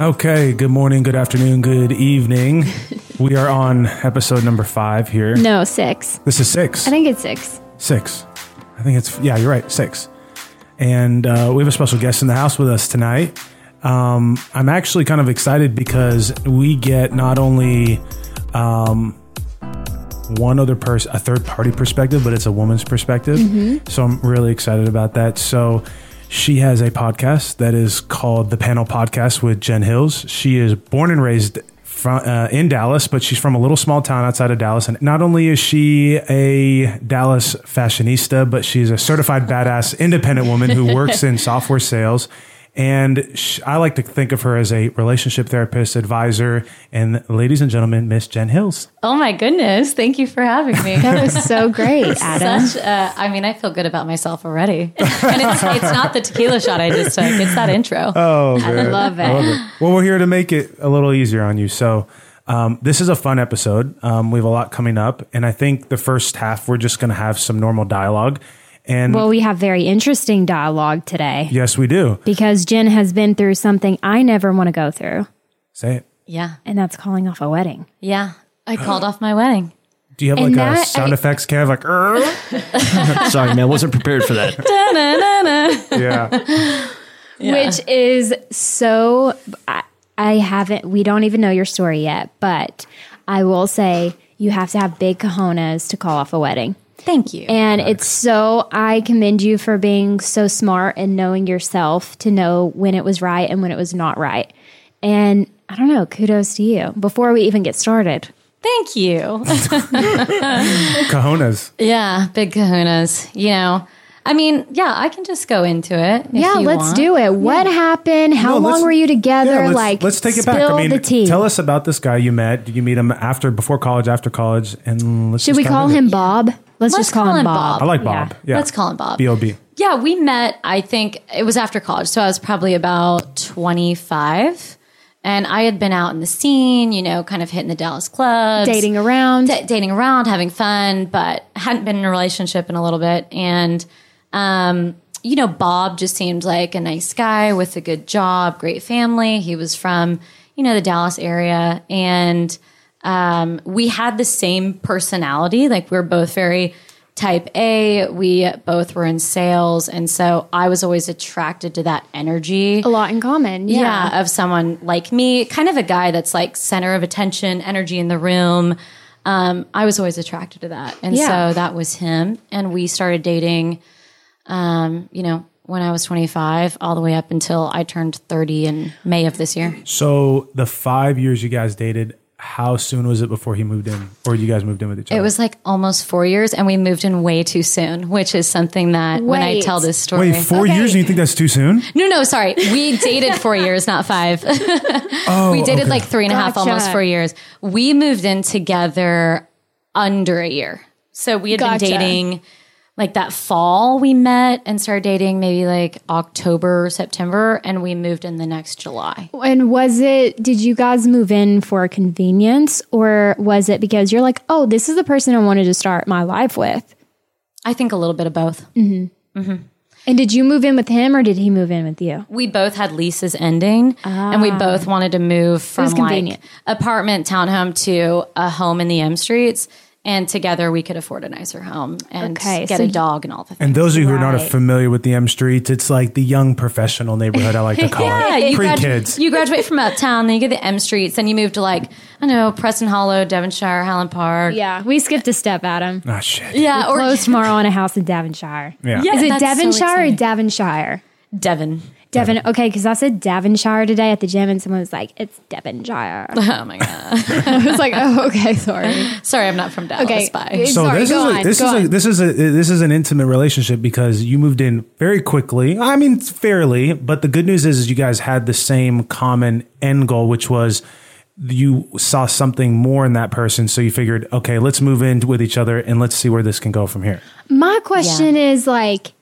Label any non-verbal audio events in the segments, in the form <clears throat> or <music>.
Okay, good morning, good afternoon, good evening. <laughs> we are on episode number five here. No, six. This is six. I think it's six. Six. I think it's, yeah, you're right, six. And uh, we have a special guest in the house with us tonight. Um, I'm actually kind of excited because we get not only um, one other person, a third party perspective, but it's a woman's perspective. So I'm really excited about that. So she has a podcast that is called the Panel Podcast with Jen Hilz. She is born and raised from, uh, in Dallas, but she's from a little small town outside of Dallas. And not only is she a Dallas fashionista, but she's a certified badass independent woman who works in software sales. And sh- I like to think of her as a relationship therapist, advisor, and ladies and gentlemen, Miss Jen Hilz. Oh my goodness. Thank you for having me. That was so <laughs> great, Adam. Such, uh, I mean, I feel good about myself already. <laughs> and it's, it's not the tequila shot I just took, it's that intro. Oh, I love it. I love it. Well, we're here to make it a little easier on you. So, um, this is a fun episode. Um, we have a lot coming up, and I think the first half we're just going to have some normal dialogue. And Well, we have very interesting dialogue today yes, we do. because Jen has been through something I never want to go through, Say it. Yeah. and that's calling off a wedding. Yeah. I called off my wedding. Do you have And like a sound I- effects, Kev? Like, "Err?" <laughs> Sorry, man, I wasn't prepared for that. <laughs> yeah. Which is so. I, I haven't. We don't even know your story yet, but I will say you have to have big cojones to call off a wedding. Thank you. And it's so, I commend you for being so smart and knowing yourself to know when it was right and when it was not right. And I don't know, kudos to you. Before we even get started, Thank you. <laughs> Cajonas. yeah. Big kahunas. You know, I mean, yeah, I can just go into it. if yeah, you let's want. do it. What happened? How No, long were you together? Yeah, let's, like, let's take it back. I mean, the tea. tell us about this guy you met. Did you meet him after, before college, after college? And let's Should just we call him it. Bob? Let's, Let's just call, call him him Bob. Bob. I like Bob. Yeah. Let's call him Bob. B O B. Yeah, we met, I think it was after college. So I was probably about 25. And I had been out in the scene, you know, kind of hitting the Dallas clubs, Dating around. da- dating around, having fun, but hadn't been in a relationship in a little bit. And, um, you know, Bob just seemed like a nice guy with a good job, great family. He was from, you know, the Dallas area. And um, we had the same personality. Like, we are both very type A. We both were in sales. And so I was always attracted to that energy. a lot in common. Yeah. Yeah, of someone like me, kind of a guy that's like center of attention, energy in the room. Um, I was always attracted to that, and Yeah. so that was him. And we started dating, um, you know, when I was 25, all the way up until I turned 30 in May of this year. So the five years you guys dated, how soon was it before he moved in, or you guys moved in with each other? It was like almost four years, and we moved in way too soon, which is something that when I tell this story, Wait, four Okay. years, and you think that's too soon? no, no, sorry, we dated four years, not five. <laughs> Oh, we dated okay. like three and a half, Gotcha. almost four years. We moved in together under a year. So we had Gotcha. been dating like that fall we met and started dating maybe like October, September, and we moved in the next July. And was it, did you guys move in for convenience or was it because you're like, oh, this is the person I wanted to start my life with? I think a little bit of both. Mm-hmm. Mm-hmm. And did you move in with him or did he move in with you? We both had leases ending and we ah. both wanted to move from like apartment townhome to a home in the M streets. And together we could afford a nicer home and Okay, get so a dog and all the things. And those of you who are not familiar with the M Streets, it's like the young professional neighborhood. I like to <laughs> call Yeah, it. you, Pre kids. you graduate from uptown, then you get the M streets, then you move to like I don't know Preston Hollow, Devonshire, Highland Park. Yeah, we skipped a step, Adam. Ah, shit. yeah, or Close tomorrow on a house in Devonshire. Yeah. Yeah. Is it That's so Devonshire or. Devonshire? Devon. Devon. Okay, because I said Devonshire today at the gym, and someone was like, "It's Devonshire." <laughs> Oh my god! <laughs> I was like, "Oh, okay, sorry." Sorry, I'm not from Dallas. Okay. Bye. Eh, so Sorry, this is go a, this go is a, on. this is a this is an intimate relationship because you moved in very quickly. I mean, fairly, but the good news is, is you guys had the same common end goal, which was you saw something more in that person, so you figured, okay, let's move in with each other and let's see where this can go from here. My question is like,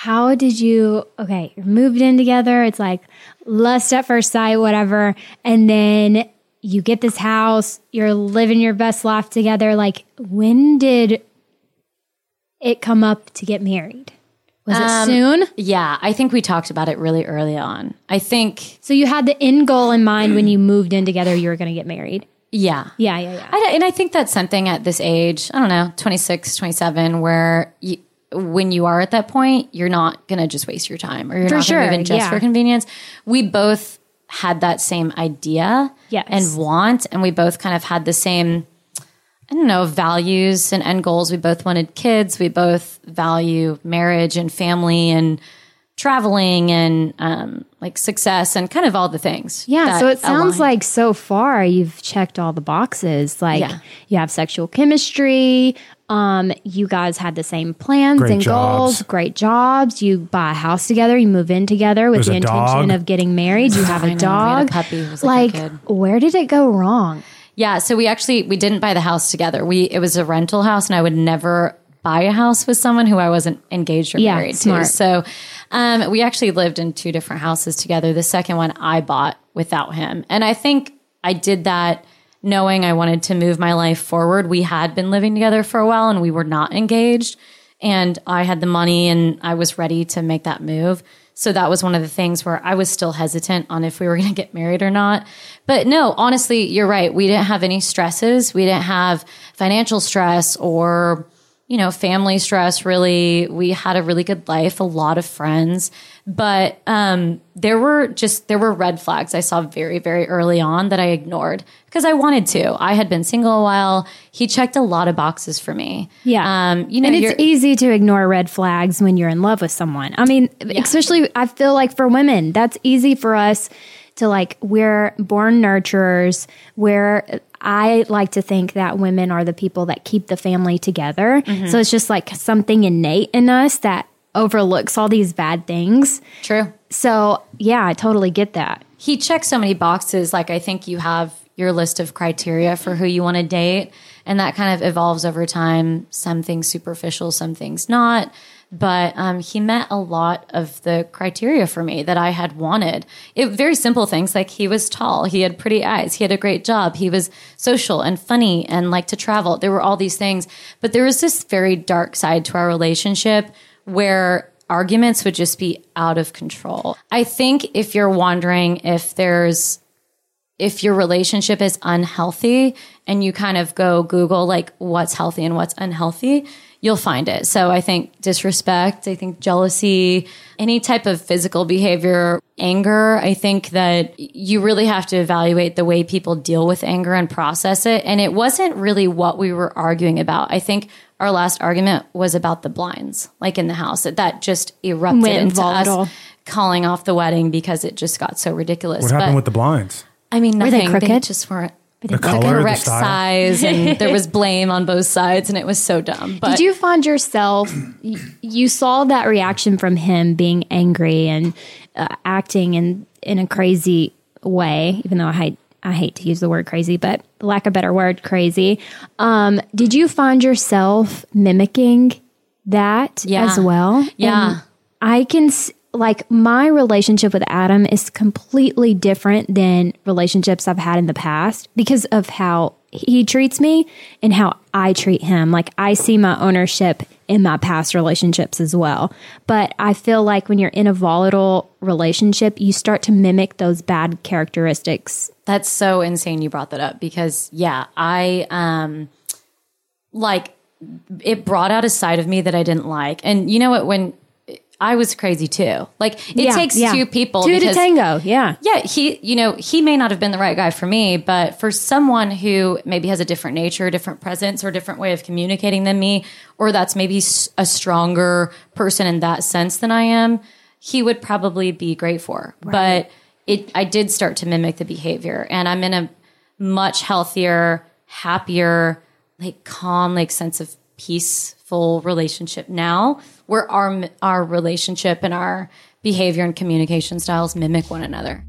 how did you? Okay, you're moved in together. It's like lust at first sight, whatever, and then you get this house. You're living your best life together. Like, when did it come up to get married? Was it Um, soon? Yeah, I think we talked about it really early on. I think, So you had the end goal in mind when you moved in together. You were going to get married. yeah. Yeah, yeah, yeah. I, and I think that's something at this age, I don't know, 26, 27, where you, when you are at that point, you're not going to just waste your time or you're For not sure, to just yeah. for convenience. We both had that same idea Yes. and want, and we both kind of had the same, I don't know, values and end goals. We both wanted kids. We both value marriage and family and traveling and um, like success and kind of all the things. Yeah, so it sounds align. like so far you've checked all the boxes. Like Yeah. you have sexual chemistry. Um, you guys had the same plans Great and goals, great jobs. You buy a house together. You move in together with There's the intention dog. of getting married. You have I a know, had a dog. A puppy who was like like a where did it go wrong? Yeah, so we actually we didn't buy the house together. We it was a rental house, and I would never buy a house with someone who I wasn't engaged or Yeah, married smart. to. So um, we actually lived in two different houses together. The second one I bought without him, and I think I did that knowing I wanted to move my life forward. We had been living together for a while, and we were not engaged, and I had the money, and I was ready to make that move. So that was one of the things where I was still hesitant on if we were <laughs> going to get married or not. But no, honestly, you're right. We didn't have any stresses. We didn't have financial stress or, you know, family stress really. We had a really good life, a lot of friends. But um, there were just, there were red flags I saw very, very early on that I ignored because I wanted to. I had been single a while. He checked a lot of boxes for me. Yeah. Um, you know, and it's easy to ignore red flags when you're in love with someone. I mean, especially I feel like for women, that's easy for us to like we're born nurturers where I like to think that women are the people that keep the family together. Mm-hmm. So it's just like something innate in us that overlooks all these bad things. True. So, yeah, I totally get that. he checks so many boxes. Like I think you have your list of criteria for who you want to date, and that kind of evolves over time. Some things superficial, some things not. But um, he met a lot of the criteria for me that I had wanted. It very simple things like he was tall, he had pretty eyes, he had a great job, he was social and funny and liked to travel. There were all these things, but there was this very dark side to our relationship where arguments would just be out of control. I think if you're wondering if there's if your relationship is unhealthy and you kind of go Google like what's healthy and what's unhealthy, you'll find it. So I think disrespect, I think jealousy, any type of physical behavior, anger, I think that you really have to evaluate the way people deal with anger and process it. And it wasn't really what we were arguing about. I think our last argument was about the blinds, like in the house. That that just erupted Went into volatile. us calling off the wedding because it just got so ridiculous. What happened But- with the blinds? I mean, they nothing. They, crooked? just weren't The color, the correct style. size, and <laughs> there was blame on both sides, and it was so dumb. But Did you find yourself, you saw that reaction from him being angry and uh, acting in, in a crazy way, even though I hate, I hate to use the word crazy, but lack of a better word, crazy. Um, did you find yourself mimicking that Yeah. as well? Yeah. And I can, s- like, my relationship with Adam is completely different than relationships I've had in the past because of how he treats me and how I treat him. Like, I see my ownership in my past relationships as well. But I feel like when you're in a volatile relationship, you start to mimic those bad characteristics. That's so insane you brought that up because yeah, I um like it brought out a side of me that I didn't like. And you know what when I was crazy too. Like it Yeah, takes yeah. two people Two to because- tango. Yeah. Yeah, he, you know, he may not have been the right guy for me, but for someone who maybe has a different nature, different presence, or different way of communicating than me, or that's maybe a stronger person in that sense than I am, he would probably be great for. But it, I did start to mimic the behavior, and I'm in a much healthier, happier, like calm, like sense of peaceful relationship now, where our our relationship and our behavior and communication styles mimic one another.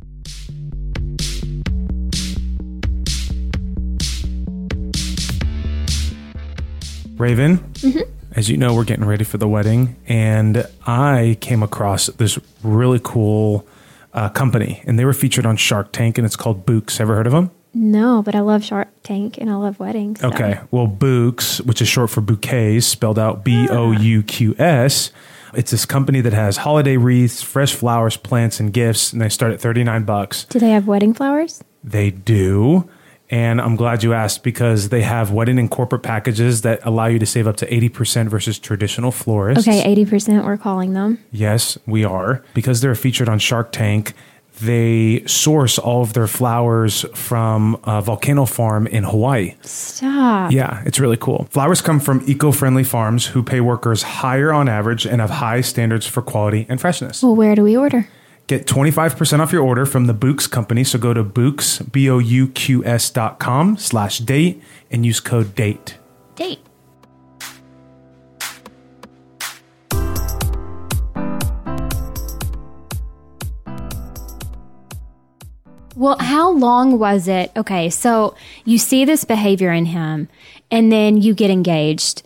Raven, Mm-hmm. as you know, we're getting ready for the wedding, and I came across this really cool uh, company, and they were featured on Shark Tank, and it's called Bouqs. Ever heard of them? No, but I love Shark Tank and I love weddings. so- Okay. Well, Bouqs, which is short for bouquets, spelled out B O U Q S, It's this company that has holiday wreaths, fresh flowers, plants, and gifts, and they start at 39 bucks. Do they have wedding flowers? They do. And I'm glad you asked because they have wedding and corporate packages that allow you to save up to 80% versus traditional florists. Okay, 80% we're calling them. Yes, we are. Because they're featured on Shark Tank, they source all of their flowers from a volcano farm in Hawaii. Stop. Yeah, it's really cool. Flowers come from eco friendly farms who pay workers higher on average and have high standards for quality and freshness. Well, where do we order? Get 25% off your order from the Bouqs Company. So go to Bouqs, B O U Q S dot com slash date and use code DATE. Date. Well, how long was it? Okay, so you see this behavior in him and then you get engaged.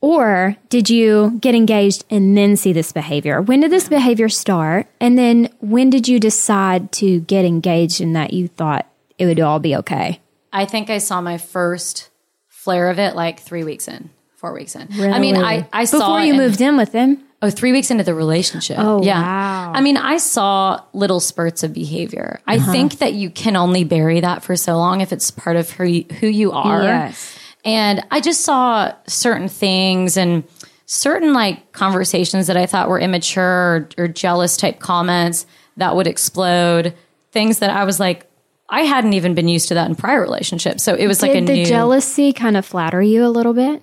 Or did you get engaged and then see this behavior? When did this behavior start? And then when did you decide to get engaged and that you thought it would all be okay? I think I saw my first flare of it like three weeks in, four weeks in. I mean, I, I saw Before you moved in with him? Oh, three weeks into the relationship. Oh, yeah. wow. I mean, I saw little spurts of behavior. I Uh-huh. think that you can only bury that for so long if it's part of who you, are. Yes. And I just saw certain things and certain like conversations that I thought were immature or, or jealous type comments that would explode. Things that I was like, I hadn't even been used to that in prior relationships. So it was like a Did the new. jealousy kind of flatter you a little bit?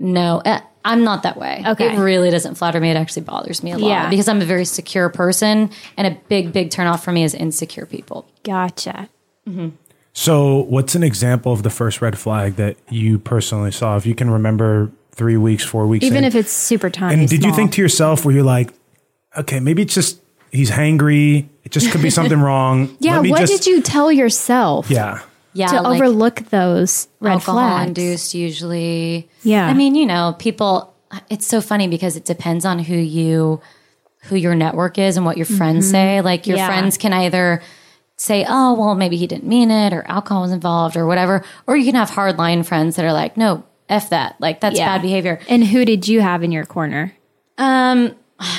No, uh, I'm not that way. Okay. It really doesn't flatter me. It actually bothers me a lot Yeah. because I'm a very secure person, and a big, big turnoff for me is insecure people. Gotcha. So, what's an example of the first red flag that you personally saw? If you can remember three weeks, four weeks, Even in? if it's super tiny. and did you think to yourself, where you're like, okay, maybe it's just he's hangry. It just could be <laughs> something wrong. Yeah, Let me what just- did you tell yourself Yeah. Yeah, to like overlook those red alcohol flags? induced usually. Yeah. I mean, you know, people. It's so funny because it depends on who you, who your network is, and what your friends say. Like your Mm-hmm. Yeah. friends can either say, "Oh, well, maybe he didn't mean it," or alcohol was involved, or whatever. Or you can have hardline friends that are like, "No, f that. Like that's Yeah. bad behavior." And who did you have in your corner? Um,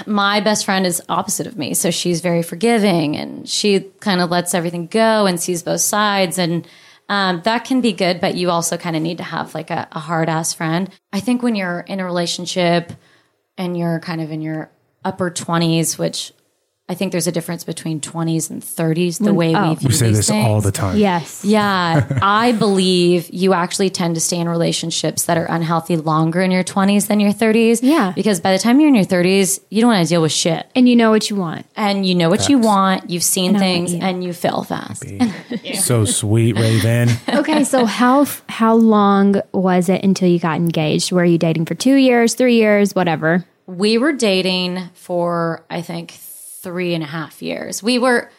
my best friend is opposite of me, so she's very forgiving and she kind of lets everything go and sees both sides, and um, that can be good. But you also kind of need to have like a, a hard ass friend. I think when you're in a relationship and you're kind of in your upper twenties, which I think there's a difference between twenties and thirties. The way oh. we view We say these this things. all the time. Yes. Yeah, <laughs> I believe you actually tend to stay in relationships that are unhealthy longer in your 20s than your 30s. Yeah. Because by the time you're in your 30s, you don't want to deal with shit. And you know what you want. And you know what you want, you've seen I things, and you fail fast. So <laughs> sweet, Raven. <laughs> Okay, so how how long was it until you got engaged? Were you dating for two years, three years, whatever? We were dating for, I think, three and a half years. We were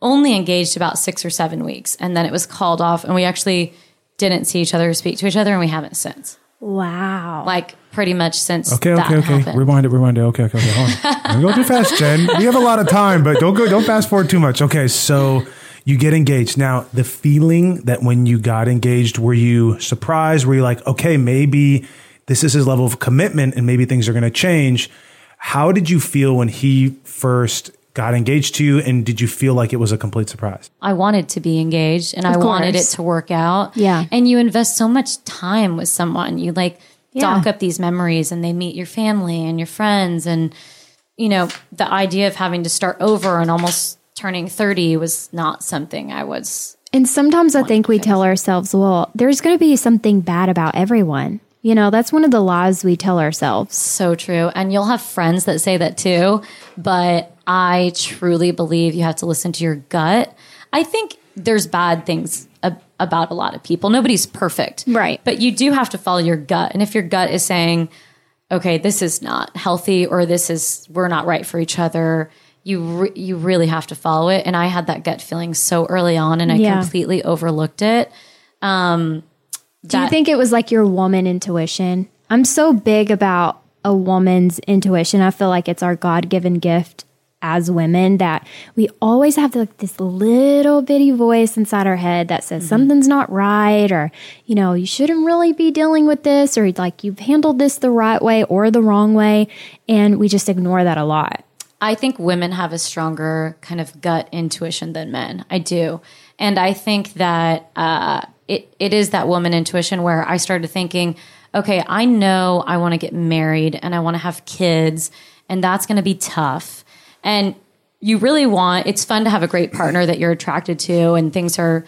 only engaged about six or seven weeks, and then it was called off, and we actually didn't see each other or speak to each other, and we haven't since. Wow. Like, pretty much since Okay, that okay, okay. happened. Rewind it, rewind it. Okay, okay, okay. Hold on. Don't go too fast, Jen. We have a lot of time, but don't go. Don't fast forward too much. Okay, so you get engaged. Now, the feeling that when you got engaged, were you surprised? Were you like, okay, maybe this is his level of commitment, and maybe things are going to change? How did you feel when he first got engaged to you, and did you feel like it was a complete surprise? I wanted to be engaged and I Of wanted it to work out. Yeah. And you invest so much time with someone. You like Yeah. dock up these memories and they meet your family and your friends. And, you know, the idea of having to start over and almost turning 30 was not something I was. And sometimes I think we tell ourselves, well, there's going to be something bad about everyone. You know, that's one of the lies we tell ourselves. So true. And you'll have friends that say that too. But I truly believe you have to listen to your gut. I think there's bad things ab- about a lot of people. Nobody's perfect. Right. But you do have to follow your gut. And if your gut is saying, okay, this is not healthy or this is, we're not right for each other. You re- you really have to follow it, and I had that gut feeling so early on, and I Yeah. completely overlooked it. Um, Do you think it was like your woman intuition? I'm so big about a woman's intuition. I feel like it's our God given gift as women that we always have like this little bitty voice inside our head that says something's not right or you know you shouldn't really be dealing with this or like you've handled this the right way or the wrong way and we just ignore that a lot I think women have a stronger kind of gut intuition than men. I do. And I think that uh, it, it is that woman intuition where I started thinking, okay, I know I want to get married and I want to have kids, and that's going to be tough. And you really want, it's fun to have a great partner that you're attracted to, and things are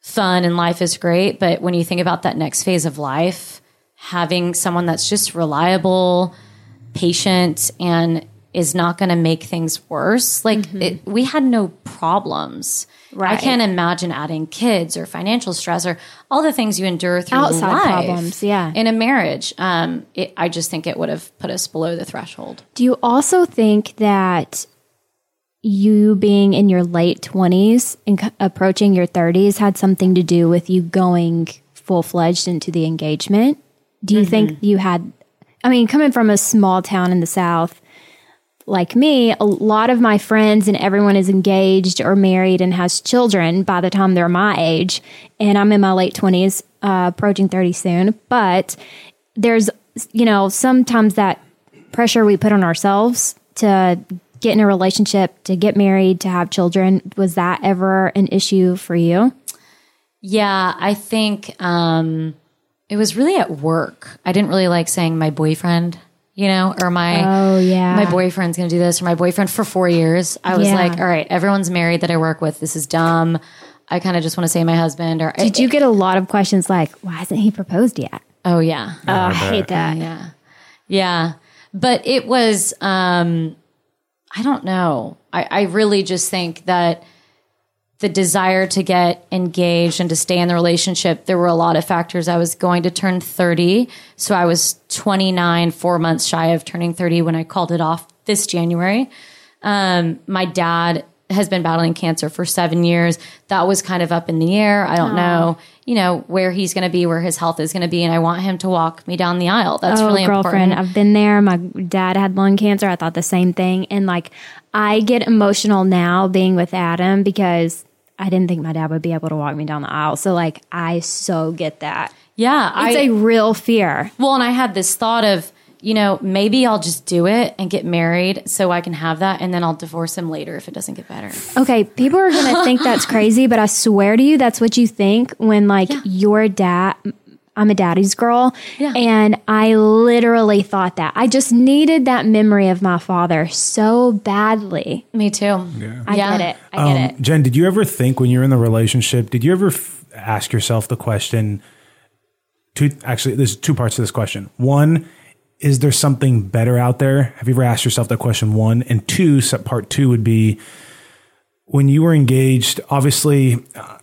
fun and life is great. But when you think about that next phase of life, having someone that's just reliable, patient, and is not going to make things worse. Like it, we had no problems. Right. I Mm-hmm. Can't imagine adding kids or financial stress or all the things you endure through Outside life problems, yeah. in a marriage. Um, it, I just think it would have put us below the threshold. Do you also think that you being in your late 20s and c- approaching your 30s had something to do with you going full fledged into the engagement? Do you think you had, I mean, coming from a small town in the South, like me, a lot of my friends and everyone is engaged or married and has children by the time they're my age. And I'm in my late 20s, uh, approaching 30 soon. But there's, you know, sometimes that pressure we put on ourselves to get in a relationship, to get married, to have children. Was that ever an issue for you? Yeah, I think um, it was really at work. I didn't really like saying my boyfriend, you know, or my Oh, yeah. my boyfriend's going to do this, or my boyfriend for four years. I was Yeah. like, all right, everyone's married that I work with. This is dumb. I kind of just want to say my husband. Or Did you get a lot of questions like, why hasn't he proposed yet? Oh yeah, Oh, I hate that. yeah, yeah. But it was. um I don't know. I, I really just think that the desire to get engaged and to stay in the relationship, there were a lot of factors. I was going to turn 30. So I was 29, four months shy of turning 30 when I called it off this January. Um, my dad has been battling cancer for seven years. That was kind of up in the air. I don't know, you know, where he's going to be, where his health is going to be. And I want him to walk me down the aisle. That's oh, really girlfriend, important. I've been there. My dad had lung cancer. I thought the same thing. And like, I get emotional now being with Adam because I didn't think my dad would be able to walk me down the aisle. So like, I so get that. yeah. It's I, a real fear. Well, and I had this thought of, you know, maybe I'll just do it and get married so I can have that and then I'll divorce him later if it doesn't get better. Okay, people are going to think that's crazy, but I swear to you, that's what you think when like your dad. I'm a daddy's girl, Yeah. and I literally thought that. I just needed that memory of my father so badly. Me too. I Yeah. get it. I get it. Jen, did you ever think when you're in the relationship, did you ever f- ask yourself the question? Two, actually, there's two parts to this question. One, is there something better out there? Have you ever asked yourself that question? One and two. Part two would be when you were engaged. Obviously, uh,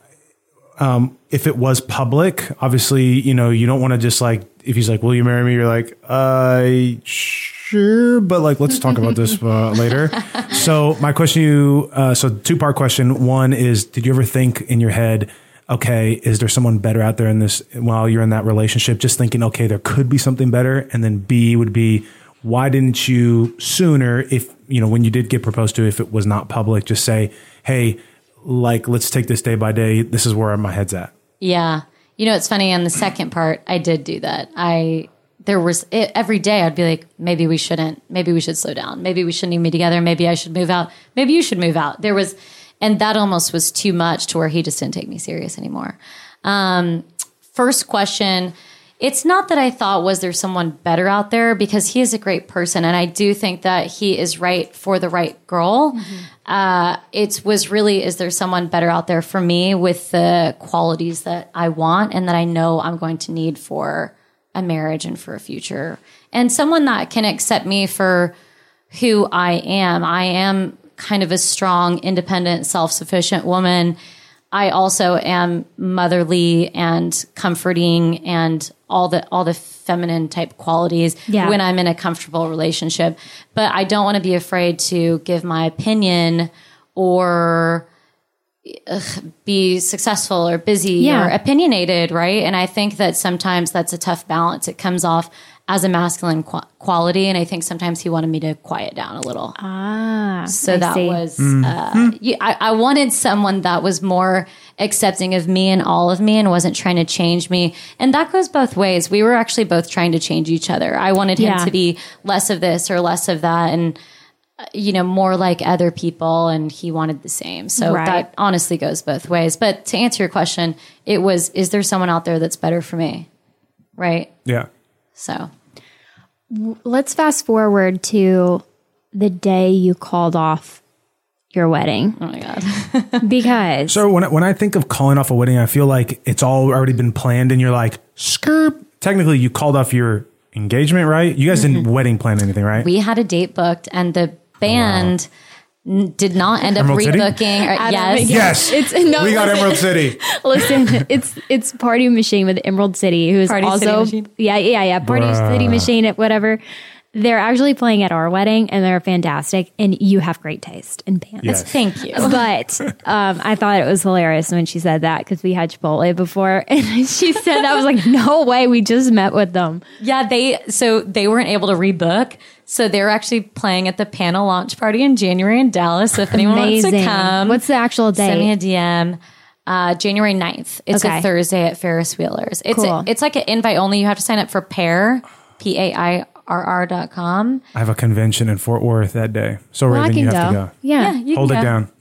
um, if it was public, obviously, you know, you don't want to just like if he's like, "Will you marry me?" You're like, "I sure," but like, let's talk about this uh, later. <laughs> So my question to you, uh, so two part question. One is, did you ever think in your head, okay, is there someone better out there in this while you're in that relationship? Just thinking, okay, there could be something better. And then B would be, why didn't you sooner, if you know, when you did get proposed to, if it was not public, just say, hey, like, let's take this day by day. This is where my head's at. Yeah. You know, it's funny on the second part, I did do that. I, there was it, every day I'd be like, maybe we shouldn't, maybe we should slow down. Maybe we shouldn't even be together. Maybe I should move out. Maybe you should move out. There was, and that almost was too much to where he just didn't take me serious anymore. Um, first question. It's not that I thought was there someone better out there because he is a great person and I do think that he is right for the right girl. Uh, it was really is there someone better out there for me with the qualities that I want and that I know I'm going to need for a marriage and for a future and someone that can accept me for who I am. I am kind of a strong, independent, self-sufficient woman. I also am motherly and comforting and all the all the feminine type qualities Yeah. when I'm in a comfortable relationship. But I don't want to be afraid to give my opinion or ugh, be successful or busy Yeah. or opinionated, right? And I think that sometimes that's a tough balance. It comes off as a masculine qu- quality, and I think sometimes he wanted me to quiet down a little. Ah, So I that see. was, uh, you, I, I wanted someone that was more accepting of me and all of me and wasn't trying to change me. And that goes both ways. We were actually both trying to change each other. I wanted him Yeah. to be less of this or less of that and, uh, you know, more like other people. And he wanted the same. So Right. that honestly goes both ways. But to answer your question, it was, is there someone out there that's better for me? Right. Yeah. So Let's fast forward to the day you called off your wedding oh my God. <laughs> <laughs> because So when I, when I think of calling off a wedding, I feel like it's all already been planned, and you're like, skirp. Technically, you called off your engagement, right? You guys didn't wedding plan anything, right? we had a date booked and the band oh, n- did not end up Emerald City? rebooking. Or, yes. think- yes, <laughs> It's- no, we got listen. Emerald City. <laughs> Listen, it's it's Party Machine with Emerald City, who's Party City also Machine? yeah yeah yeah Party Bruh. City Machine at whatever. They're actually playing at our wedding, and they're fantastic. And you have great taste in bands. Yes. <laughs> Thank you. But um, I thought it was hilarious when she said that because we had Chipotle before, <laughs> and she said that I was like, "No way, we just met with them." Yeah, they so they weren't able to rebook. So they're actually playing at the panel launch party in January in Dallas. So if anyone Amazing. wants to come, What's the actual day? send me a date? DM. Uh, January 9th. It's Okay. a Thursday at Ferris Wheelers. It's Cool. it's like an invite only. You have to sign up for pair, P A I R R dot com. I have a convention in Fort Worth that day, so Well, I Raven, can you go. have to go. Yeah. you Hold can it go. down.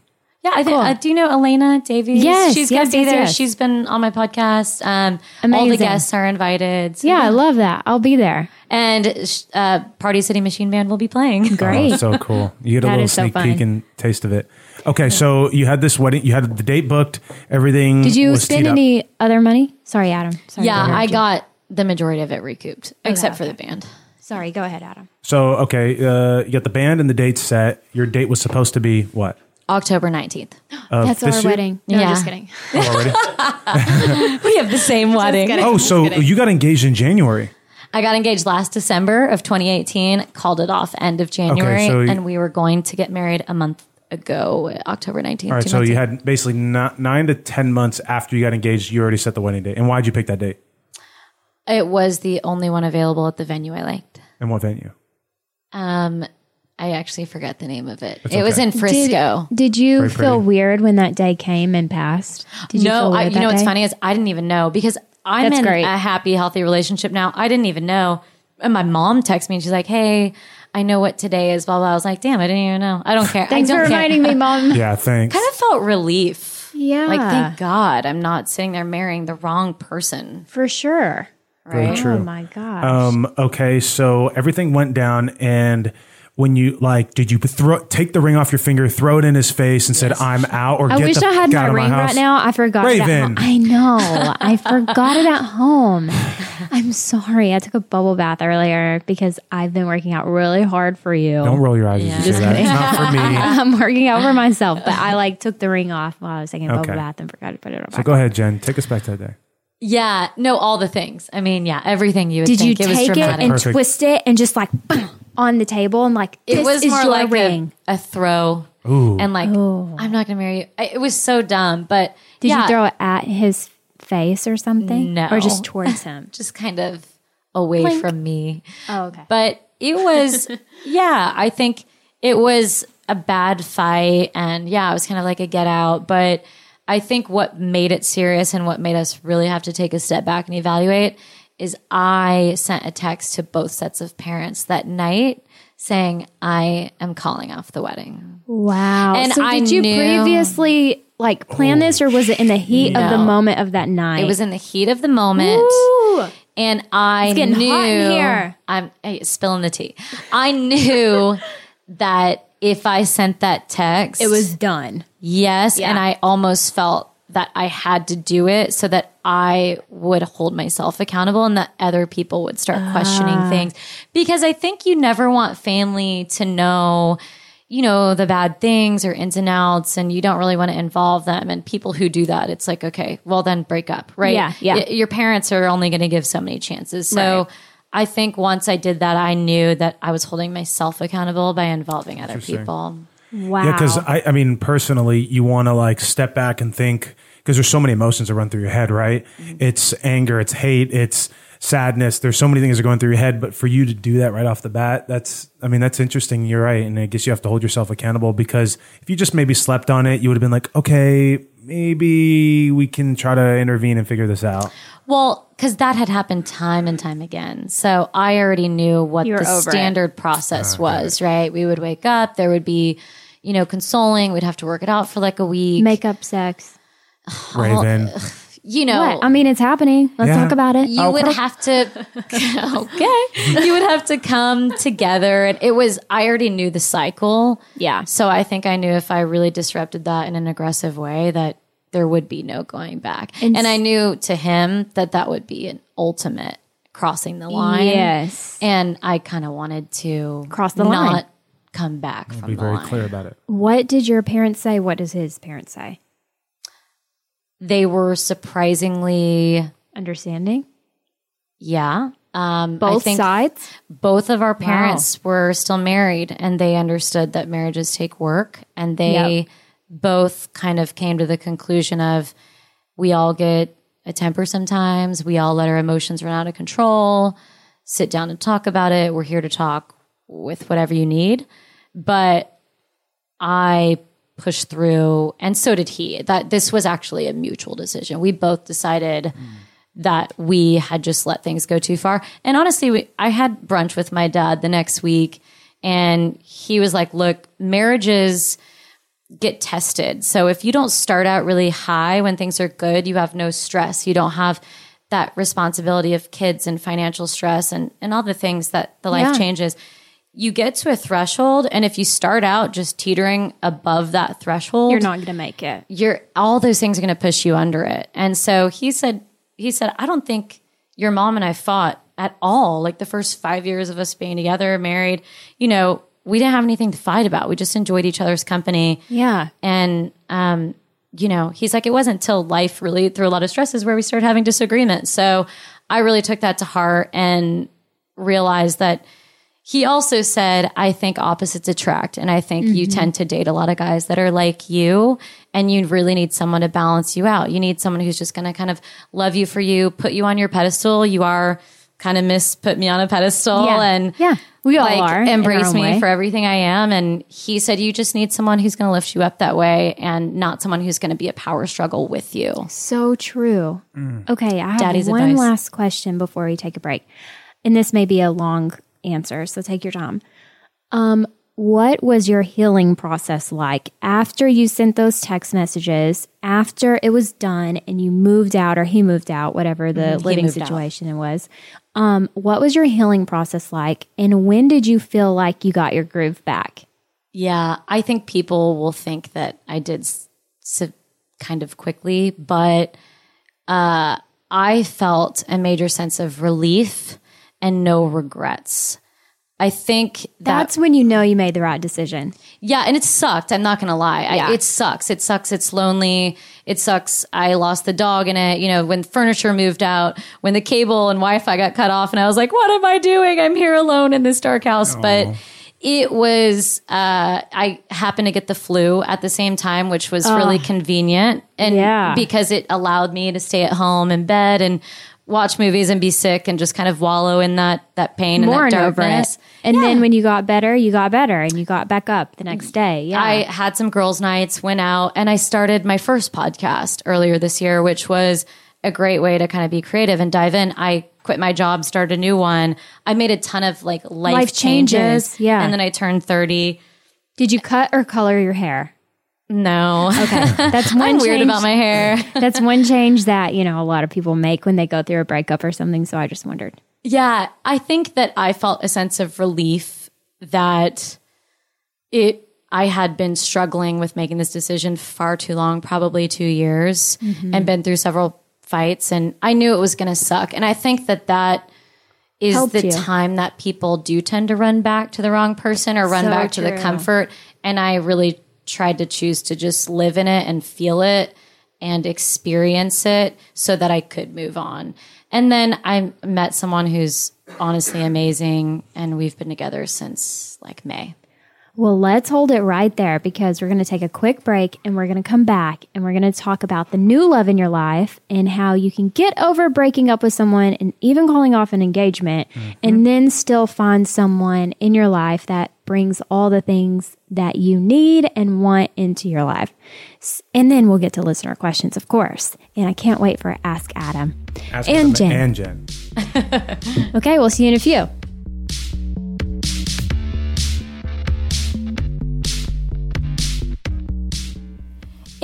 Yeah, I think. Cool. Uh, do you know Elena Davies? Yes, she's gonna yes, be yes, there. yes. She's been on my podcast. Um, all the guests are invited. So- Yeah, I love that. I'll be there. and uh, Party City Machine Band will be playing. <laughs> Great. Oh, so cool. You get a little is so sneak peek and taste of it. Okay, so you had this wedding. You had the date booked. Everything. Did you was spend teed up. any other money? Sorry, Adam. Sorry Yeah, I got the majority of it recouped, except for the band. Sorry, go ahead, Adam. So okay, uh, you got the band and the date set. Your date was supposed to be what? October 19th. <gasps> Of That's this our year? wedding. No, Yeah. just kidding. <laughs> Oh, already? <laughs> We have the same wedding. kidding. oh, so you got engaged in January. I got engaged last December of 2018, called it off end of January, so you- and we were going to get married a month ago, October 19th. All right, two so months you ago. had basically ni- nine to ten months after you got engaged. You already set the wedding date. And why'd you pick that date? It was the only one available at the venue I liked. And what venue? Um, I actually forgot the name of it. It's it was in Frisco. Did, did you feel weird when that day came and passed? Did you feel no, I, weird you know what's day? funny is I didn't even know because I'm That's in great. a happy, healthy relationship now. I didn't even know. And my mom texted me and she's like, "Hey, I know what today is." Blah blah. I was like, "Damn, I didn't even know. I don't care. Thanks I for don't care. reminding me, Mom. <laughs> Yeah, thanks. kind of felt relief. Yeah. Like, thank God I'm not sitting there marrying the wrong person. For sure. Very Right? true. Oh my gosh. Um, okay, so everything went down, and when you like, did you throw take the ring off your finger, throw it in his face, and said, "I'm out"? Or I get wish the I had fuck out my ring house? right now. I forgot it at Raven. home. I know. I forgot it at home. <laughs> I'm sorry. I took a bubble bath earlier because I've been working out really hard for you. Don't roll your eyes Yeah. as you say Just that. It's not for me. <laughs> I'm working out for myself, but I like took the ring off while I was taking a Okay. bubble bath and forgot to put it on. So go ahead, Jen. Take us back to that day. Yeah, no, all the things. I mean, yeah, everything you would Did you think. it was take it and Perfect. twist it and just like <clears throat> on the table and like it was is more your like ring? A, a throw. Ooh. And like, I'm not going to marry you. I- It was so dumb, but Did yeah, you throw it at his face or something? No. or just towards him? <laughs> just kind of away from me. oh, okay. But it was, <laughs> yeah, I think it was a bad fight. And yeah, it was kind of like a get out. But I think what made it serious and what made us really have to take a step back and evaluate is I sent a text to both sets of parents that night saying, I am calling off the wedding. Wow. And so I did you knew- previously like plan oh, this or was it in the heat of the moment of that night? It was in the heat of the moment. Ooh. And I getting knew hot in here. I'm hey, spilling the tea. I knew <laughs> that if I sent that text, It was done. Yes, Yeah. and I almost felt that I had to do it so that I would hold myself accountable and that other people would start questioning Ah. things. Because I think you never want family to know, you know, the bad things or ins and outs, and you don't really want to involve them. And people who do that, it's like, okay, well, then break up, right? Yeah, yeah. Y- your parents are only going to give so many chances. So, Right. I think once I did that, I knew that I was holding myself accountable by involving other people. Wow. Yeah, because I, I mean, personally, you want to like step back and think because there's so many emotions that run through your head, right? Mm-hmm. It's anger, it's hate, it's sadness. There's so many things that are going through your head, but for you to do that right off the bat, that's, I mean, that's interesting. You're right. And I guess you have to hold yourself accountable because if you just maybe slept on it, you would have been like, okay, maybe we can try to intervene and figure this out. Well, because that had happened time and time again. So I already knew what You were the over it. standard process ah, was, right? We would wake up, there would be, you know, consoling. We'd have to work it out for like a week. Makeup sex. Raven. You know, What? I mean, it's happening. Let's Yeah. talk about it. you would have to <laughs> okay you would have to come together and it was i already knew the cycle Yeah. so i think i knew if i really disrupted that in an aggressive way that there would be no going back And and, s- i knew to him that that would be an ultimate crossing the line Yes. and i kind of wanted to Cross the not line. come back from Be the very line. clear about it. What did your parents say? What does his parents say? They were surprisingly Understanding? yeah um Both sides? both of our parents were still married and they understood that marriages take work and they Yep. both kind of came to the conclusion of we all get a temper sometimes we all let our emotions run out of control sit down and talk about it we're here to talk with whatever you need but i pushed through and so did he that this was actually a mutual decision we both decided that we had just let things go too far. And honestly, we, I had brunch with my dad the next week, and he was like, Look, marriages get tested. So if you don't start out really high when things are good, you have no stress. You don't have that responsibility of kids and financial stress and, and all the things that the life Yeah. changes. You get to a threshold, and if you start out just teetering above that threshold, You're not going to make it. you're all those things are going to push you under it. And so he said, he said, I don't think your mom and I fought at all. Like the first five years of us being together, married, you know, we didn't have anything to fight about. We just enjoyed each other's company. Yeah. And, um, you know, he's like, it wasn't until life really threw a lot of stresses where we started having disagreements. So I really took that to heart and realized that he also said, I think opposites attract. And I think you mm-hmm. tend to date a lot of guys that are like you. And you really need someone to balance you out. You need someone who's just going to kind of love you for you, put you on your pedestal. You are kind of miss put me on a pedestal Yeah. and Yeah. We all like are embrace me way. for everything I am. And he said, you just need someone who's going to lift you up that way and not someone who's going to be a power struggle with you. So true. Mm. Okay, I have Daddy's one advice. last question before we take a break. And this may be a long answer, so take your time. Um, what was your healing process like after you sent those text messages, after it was done and you moved out or he moved out, whatever the living moved out. situation was? Um, what was your healing process like? And when did you feel like you got your groove back? Yeah, I think people will think that I did s- s- kind of quickly, but uh, I felt a major sense of relief and no regrets. I think that That's when you know you made the right decision. Yeah, and it sucked. I'm not gonna lie. Yeah. I, it sucks. It sucks. It's lonely. It sucks. I lost the dog in it. You know, when furniture moved out, when the cable and Wi-Fi got cut off, and I was like, "What am I doing? I'm here alone in this dark house." But it was. Uh, I happened to get the flu at the same time, which was really convenient, and Yeah. because it allowed me to stay at home in bed and watch movies and be sick and just kind of wallow in that that pain and that over darkness. it. And then when you got better, you got better and you got back up the next day. Yeah. I had some girls' nights, went out, and I started my first podcast earlier this year, which was a great way to kind of be creative and dive in. I quit my job, started a new one. I made a ton of like life, Life changes, changes. yeah. And then I turned 30. Did you cut or color your hair? No. Okay. That's <laughs> one I'm weird change- about my hair. <laughs> That's one change that, you know, a lot of people make when they go through a breakup or something. So I just wondered. Yeah, I think that I felt a sense of relief that it I had been struggling with making this decision far too long, probably 2 years, mm-hmm. and been through several fights and I knew it was going to suck. And I think that that is Helped the you. time that people do tend to run back to the wrong person or run So back to the comfort and I really tried to choose to just live in it and feel it and experience it so that I could move on. And then I met someone who's honestly amazing and we've been together since like May. Well, let's hold it right there because we're going to take a quick break and we're going to come back and we're going to talk about the new love in your life and how you can get over breaking up with someone and even calling off an engagement mm-hmm. and then still find someone in your life that brings all the things that you need and want into your life. And then we'll get to listener questions, of course. And I can't wait for Ask Adam Ask and Jen. And Jen. <laughs> Okay, we'll see you in a few.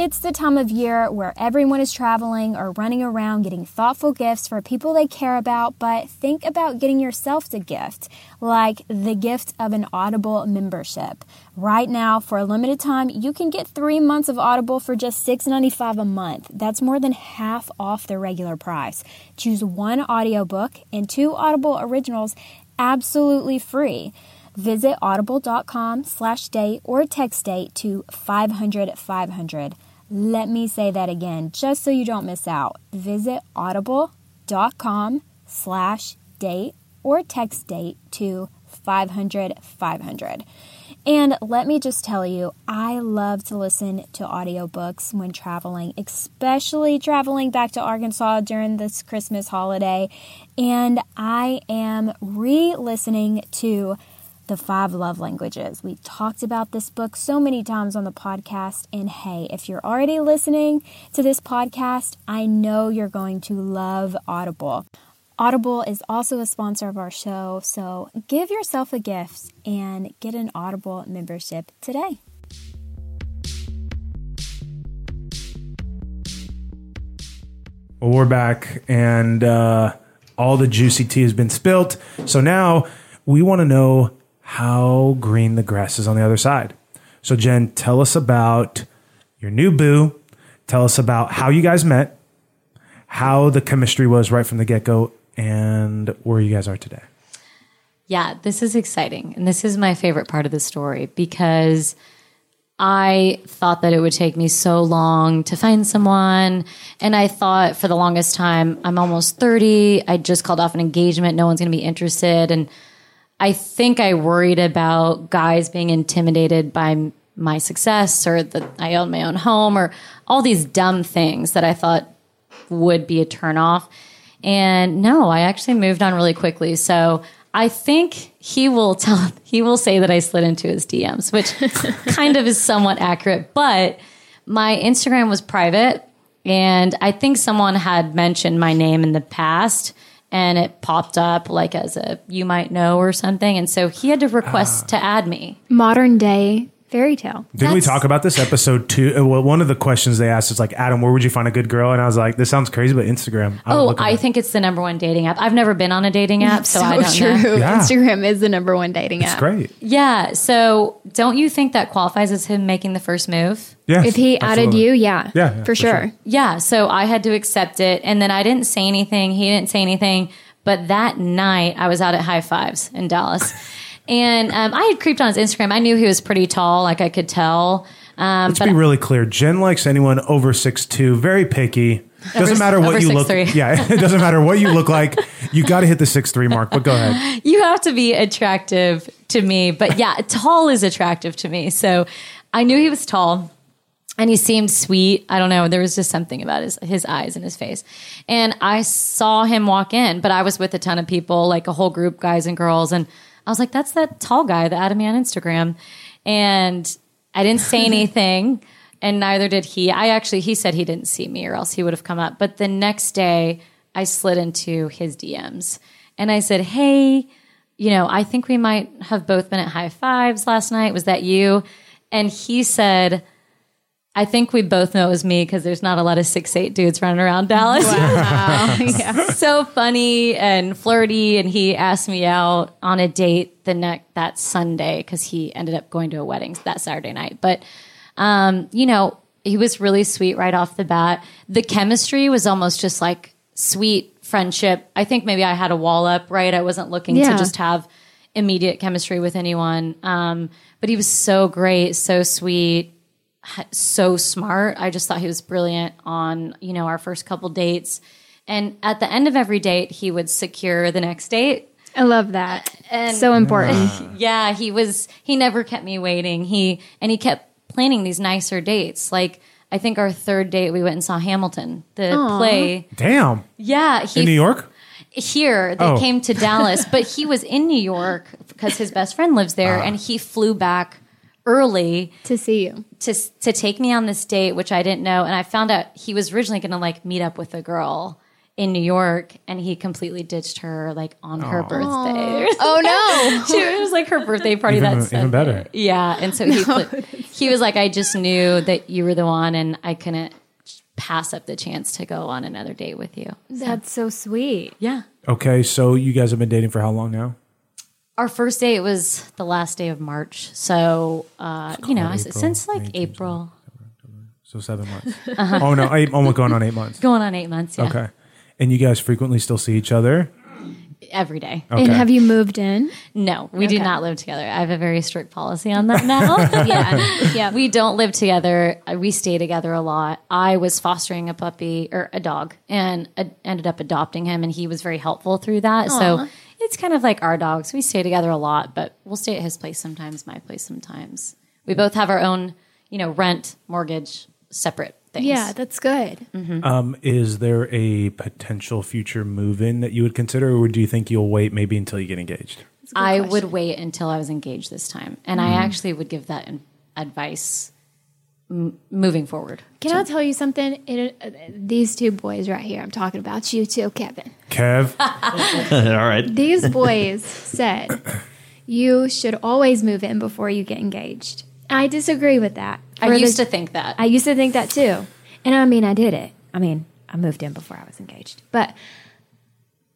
It's the time of year where everyone is traveling or running around getting thoughtful gifts for people they care about, but think about getting yourself a gift, like the gift of an Audible membership. Right now, for a limited time, you can get three months of Audible for just $6.95 a month. That's more than half off the regular price. Choose one audiobook and two Audible originals absolutely free. Visit audible.com slash date or text date to 500 500. Let me say that again, just so you don't miss out. Visit audible.com slash date or text date to 500 500. And let me just tell you, I love to listen to audiobooks when traveling, especially traveling back to Arkansas during this Christmas holiday. And I am re listening to the Five Love Languages. We talked about this book so many times on the podcast. And hey, if you're already listening to this podcast, I know you're going to love Audible. Audible is also a sponsor of our show, so give yourself a gift and get an Audible membership today. Well, we're back, and uh, all the juicy tea has been spilt. So now we want to know how green the grass is on the other side. So, Jen, tell us about your new boo. Tell us about how you guys met, how the chemistry was right from the get go, and where you guys are today. Yeah, this is exciting. And this is my favorite part of the story because I thought that it would take me so long to find someone. And I thought for the longest time, I'm almost 30. I just called off an engagement. No one's going to be interested. And I think I worried about guys being intimidated by my success or that I own my own home or all these dumb things that I thought would be a turnoff. And no, I actually moved on really quickly. So I think he will <laughs> tell he will say that I slid into his DMs, which <laughs> kind of is somewhat accurate. But my Instagram was private, and I think someone had mentioned my name in the past. And it popped up like as a you might know or something. And so he had to request ah. to add me. Modern day fairy tale. Didn't we talk about this episode two? uh, Well, one of the questions they asked is like, Adam, where would you find a good girl? And I was like, this sounds crazy, but Instagram. I would Oh, look at I it. think it's the number one dating app. I've never been on a dating app, so, I don't know. Yeah. Instagram is the number one dating it's app. great. Yeah. So don't you think that qualifies as him making the first move? Yeah. If he added you, yeah, Yeah, yeah, for, for sure. sure. Yeah. So I had to accept it. And then I didn't say anything. He didn't say anything. But that night, I was out at High Fives in Dallas. <laughs> and um, I had creeped on his Instagram. I knew he was pretty tall, like I could tell. Um, Let's but be really clear. Jen likes anyone over six two. Very picky. Doesn't Over- matter what you look. 6'3". Yeah, <laughs> it doesn't matter what you look like. You got to hit the six three mark. But go ahead. <laughs> you have to be attractive to me. But yeah, tall is attractive to me. So I knew he was tall and he seemed sweet. I don't know. There was just something about his, his eyes and his face. And I saw him walk in, but I was with a ton of people, like a whole group, guys and girls. And I was like, that's that tall guy that added me on Instagram. And I didn't say <laughs> anything. And neither did he. I actually, he said he didn't see me or else he would have come up. But the next day, I slid into his DMs and I said, Hey, you know, I think we might have both been at high fives last night. Was that you? And he said, I think we both know it was me because there's not a lot of six eight dudes running around Dallas. <laughs> so funny and flirty, and he asked me out on a date the next that Sunday because he ended up going to a wedding that Saturday night. But um, you know, he was really sweet right off the bat. The chemistry was almost just like sweet friendship. I think maybe I had a wall up, right? I wasn't looking Yeah. to just have immediate chemistry with anyone. Um, but he was so great, so sweet so smart. I just thought he was brilliant on, you know, our first couple dates. And at the end of every date, he would secure the next date. I love that. And- so important. Yeah, he was. He never kept me waiting. He and he kept planning these nicer dates. Like I think our third date, we went and saw Hamilton, the play. Damn. Yeah, he In New York? here they Oh. came to Dallas, but he was in New York because his best friend lives there, Ah. and he flew back early to see you. to to take me on this date, which I didn't know. And I found out he was originally going to like meet up with a girl in New York, and he completely ditched her like on her birthday. <laughs> Oh no. She- it was like her birthday party. Even- That's even better. Yeah, and so <laughs> he fli- <laughs> he was like, I just knew that you were the one, and I couldn't pass up the chance to go on another date with you. That's so sweet. Yeah. Okay, so you guys have been dating for how long now? Our first date it was the last day of March, so uh, you know, April, since like May, April, So seven months. Uh-huh. <laughs> Oh no, eight, almost going on eight months. going on eight months. Yeah, Okay. And you guys frequently still see each other? every day. Okay. And have you moved in? No, we do not live together. I have a very strict policy on that now. <laughs> <laughs> Yeah. yeah. we don't live together. Uh, We stay together a lot. I was fostering a puppy or a dog and uh, ended up adopting him, and he was very helpful through that. So it's kind of like our dogs. We stay together a lot, but we'll stay at his place sometimes, my place sometimes. We both have our own, you know, rent, mortgage, separate things. yeah, that's good. Um, is there a potential future move in that you would consider, or do you think you'll wait maybe until you get engaged? I would wait until I was engaged this time, and I actually would give that advice m- moving forward. Can I tell you something? It, uh, these two boys right here, I'm talking about you too, Kevin. Kev? <laughs> All right. These <laughs> boys said you should always move in before you get engaged. I disagree with that. I For used the- to think that. I used to think that too. And I mean, I did it. I mean, I moved in before I was engaged. But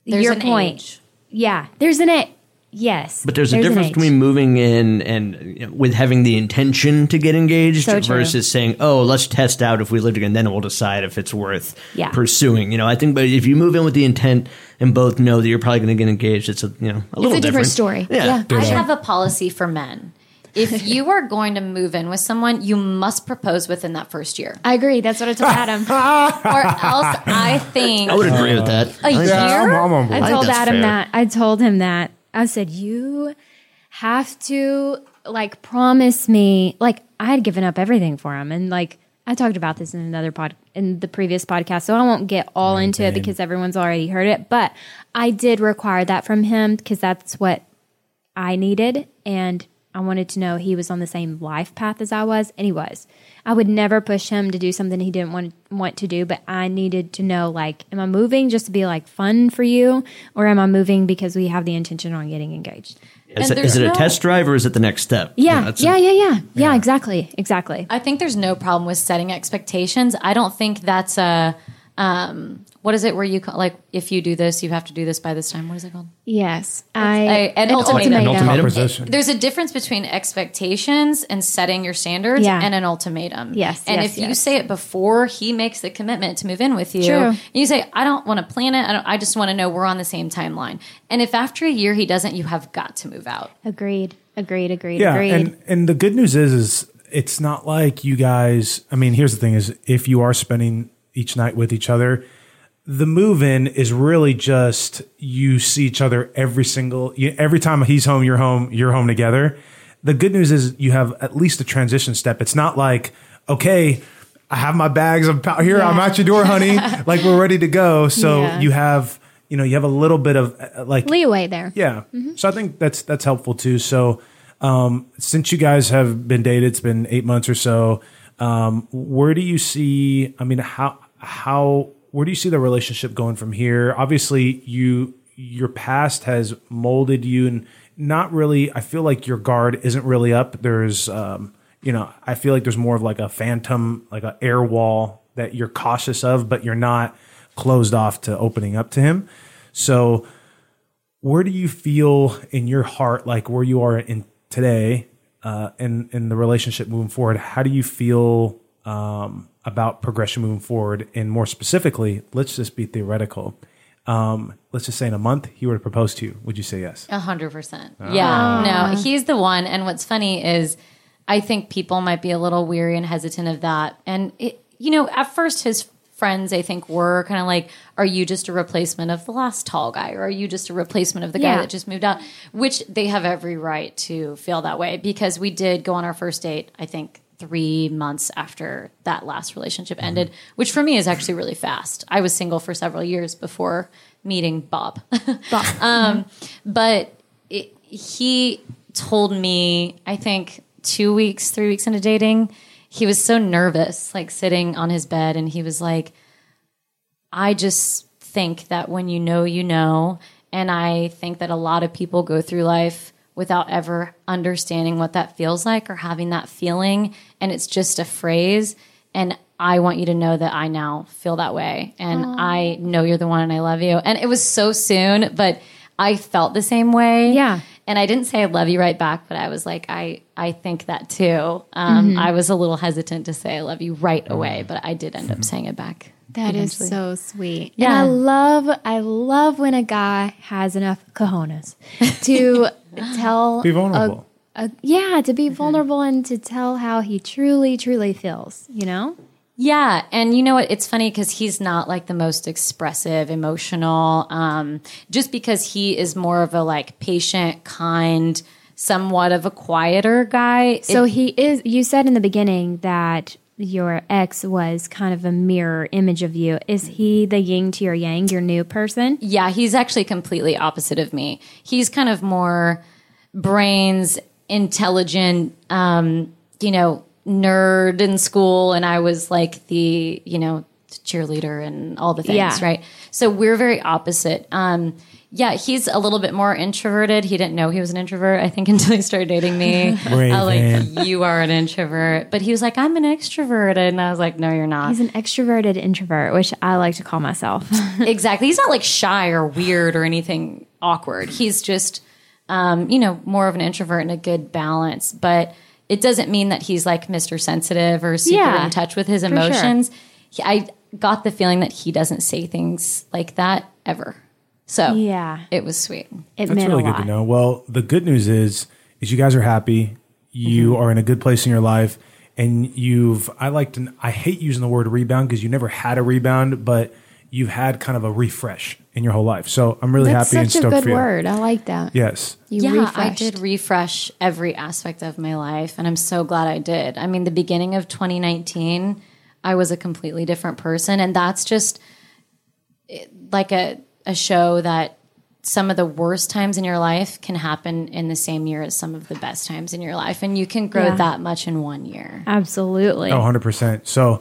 There's your an point. age. Yeah, there's an A. Yes. But there's a difference between moving in and you know, with having the intention to get engaged So versus saying, "Oh, let's test out if we live together, and then we'll decide if it's worth Yeah. pursuing." You know, I think, but if you move in with the intent and both know that you're probably going to get engaged, it's a you know a little a different story. Yeah. Yeah. I have a policy for men. If <laughs> you are going to move in with someone, you must propose within that first year, I agree. That's what I told Adam. <laughs> or else I think I would agree with that. a year. I'm, I'm. I told that's Adam fair. that. I told him that. I said, You have to like promise me like I had given up everything for him and like I talked about this in another pod in the previous podcast, so I won't get all into it because everyone's already heard it. But I did require that from him because that's what I needed and I wanted to know he was on the same life path as I was, and he was. I would never push him to do something he didn't want want to do, but I needed to know like, am I moving just to be like fun for you, or am I moving because we have the intention on getting engaged? Is, And it, is it a no- test drive or is it the next step? You know, Yeah, that's- yeah, yeah, yeah, yeah, exactly, exactly. I think there's no problem with setting expectations. I don't think that's a um, what is it where you ca- like if you do this, you have to do this by this time. What is it called? Yes, a- I an ultimatum. An ultimatum. Proposition. There's a difference between expectations and setting your standards Yeah. and an ultimatum. Yes, And yes, if you say it before he makes the commitment to move in with you, True. and you say, I don't want to plan it, I, don't, I just want to know we're on the same timeline. And if after a year he doesn't, you have got to move out. agreed, agreed, agreed, Yeah, agreed. and and the good news is is it's not like you guys. I mean, here's the thing: is if you are spending each night with each other, the move in is really just you see each other every single you, every time he's home, you're home, you're home together. The good news is you have at least a transition step. It's not like okay. I have my bags. I'm here. I'm at your door, honey. <laughs> like we're ready to go. So Yeah. you have, you know, you have a little bit of uh, like Leeway there. yeah. So I think that's that's helpful too. So um, since you guys have been dated, it's been eight months or so. Um, where do you see? I mean, how how where do you see the relationship going from here? Obviously, you your past has molded you, and not really. I feel like your guard isn't really up. There's um, you know, I feel like there's more of like a phantom, like a air wall that you're cautious of, but you're not closed off to opening up to him. So where do you feel in your heart like where you are in today uh in in the relationship moving forward how do you feel um about progression moving forward and more specifically let's just be theoretical um let's just say in a month he were to propose to you would you say yes A hundred percent. Yeah. No, he's the one. And what's funny is I think people might be a little weary and hesitant of that. And it, you know, at first his friends I think were kind of like, are you just a replacement of the last tall guy, or are you just a replacement of the guy Yeah. that just moved out? Which they have every right to feel that way because we did go on our first date. I think three months after that last relationship ended, which for me is actually really fast. I was single for several years before meeting Bob. <laughs> um, but it, he told me, I think two weeks, three weeks into dating, he was so nervous, like sitting on his bed, and he was like, I just think that when you know, you know. And I think that a lot of people go through life without ever understanding what that feels like or having that feeling. And it's just a phrase. And I want you to know that I now feel that way. And I know you're the one and I love you. And it was so soon, but I felt the same way. Yeah. And I didn't say I love you right back, but I was like, I, I think that too. Um, Mm-hmm. I was a little hesitant to say I love you right away, but I did end up saying it back. That is eventually. so sweet. Yeah. And I love I love when a guy has enough cojones <laughs> to tell Be vulnerable. a- yeah, to be vulnerable and to tell how he truly, truly feels, you know? Yeah, and you know what? It's funny because he's not like the most expressive, emotional. Um, just because he is more of a like patient, kind, somewhat of a quieter guy. So It- he is you said in the beginning that your ex was kind of a mirror image of you. Is he the yin to your yang, your new person? yeah, he's actually completely opposite of me. He's kind of more brains, intelligent, um, you know, nerd in school, and I was like the you know cheerleader and all the things, Yeah. right? So we're very opposite. Um, yeah, he's a little bit more introverted. He didn't know he was an introvert, I think, <laughs> until he started dating me. <laughs> I Raven. like, you are an introvert. But he was like, I'm an extroverted. And I was like, no, you're not. He's an extroverted introvert, which I like to call myself. <laughs> exactly. He's not like shy or weird or anything awkward. He's just, um, you know, more of an introvert and a good balance. But it doesn't mean that he's like Mr. Sensitive or super Yeah, in touch with his sure. emotions. He, I got the feeling that he doesn't say things like that ever. So yeah. it was sweet. It That's meant really a good lot. to know. Well, the good news is, is you guys are happy. You Mm-hmm. are in a good place in your life, and you've. I like to. I hate using the word rebound because you never had a rebound, but you've had kind of a refresh in your whole life. So I'm really That's happy and such a stoked good for you. word. I like that. Yes. You yeah, I did refresh every aspect of my life, and I'm so glad I did. I mean, the beginning of 2019, I was a completely different person, and that's just it- like a a show that some of the worst times in your life can happen in the same year as some of the best times in your life, and you can grow Yeah. that much in one year. Absolutely. Oh, 100%. So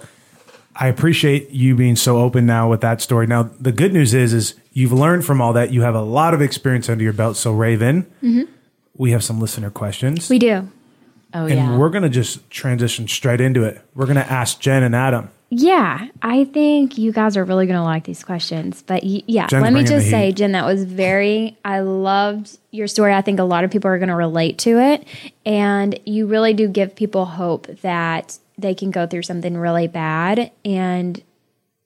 I appreciate you being so open now with that story. Now, the good news is, is you've learned from all that. You have a lot of experience under your belt. So Raven, mm-hmm. we have some listener questions We do. Oh yeah. and yeah, we're going to just transition straight into it. We're going to ask Jen and Adam. Yeah, I think you guys are really going to like these questions. But y- yeah, Jen's let me just say. Jen, that was very, I loved your story. I think a lot of people are going to relate to it. And you really do give people hope that they can go through something really bad and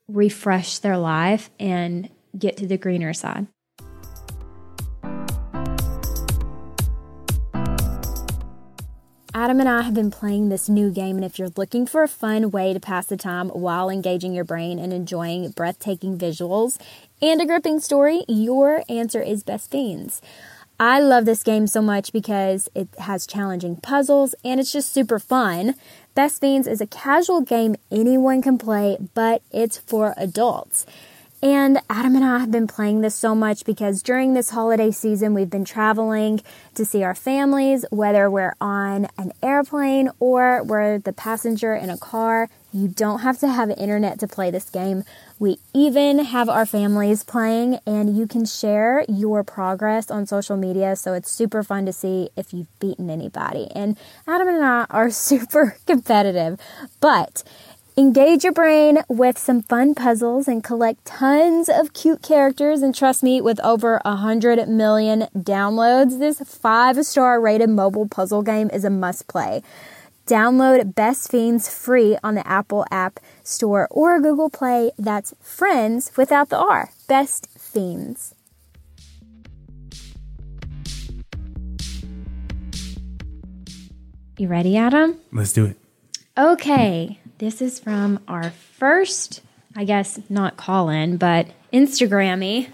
refresh their life and get to the greener side. Adam and I have been playing this new game, and if you're looking for a fun way to pass the time while engaging your brain and enjoying breathtaking visuals and a gripping story, your answer is Best Fiends. I love this game so much because it has challenging puzzles and it's just super fun. Best Fiends is a casual game anyone can play, but it's for adults. And Adam and I have been playing this so much because during this holiday season, we've been traveling to see our families, whether we're on an airplane or we're the passenger in a car. You don't have to have internet to play this game. We even have our families playing, and you can share your progress on social media. So it's super fun to see if you've beaten anybody. And Adam and I are <laughs> super competitive, but Engage your brain with some fun puzzles and collect tons of cute characters. And trust me, with over 100 million downloads, this five star rated mobile puzzle game is a must play. Download Best Fiends free on the Apple App Store or Google Play. That's friends without the R. Best Fiends. You ready, Adam? Let's do it. Okay, this is from our first I guess not call in, but Instagrammy.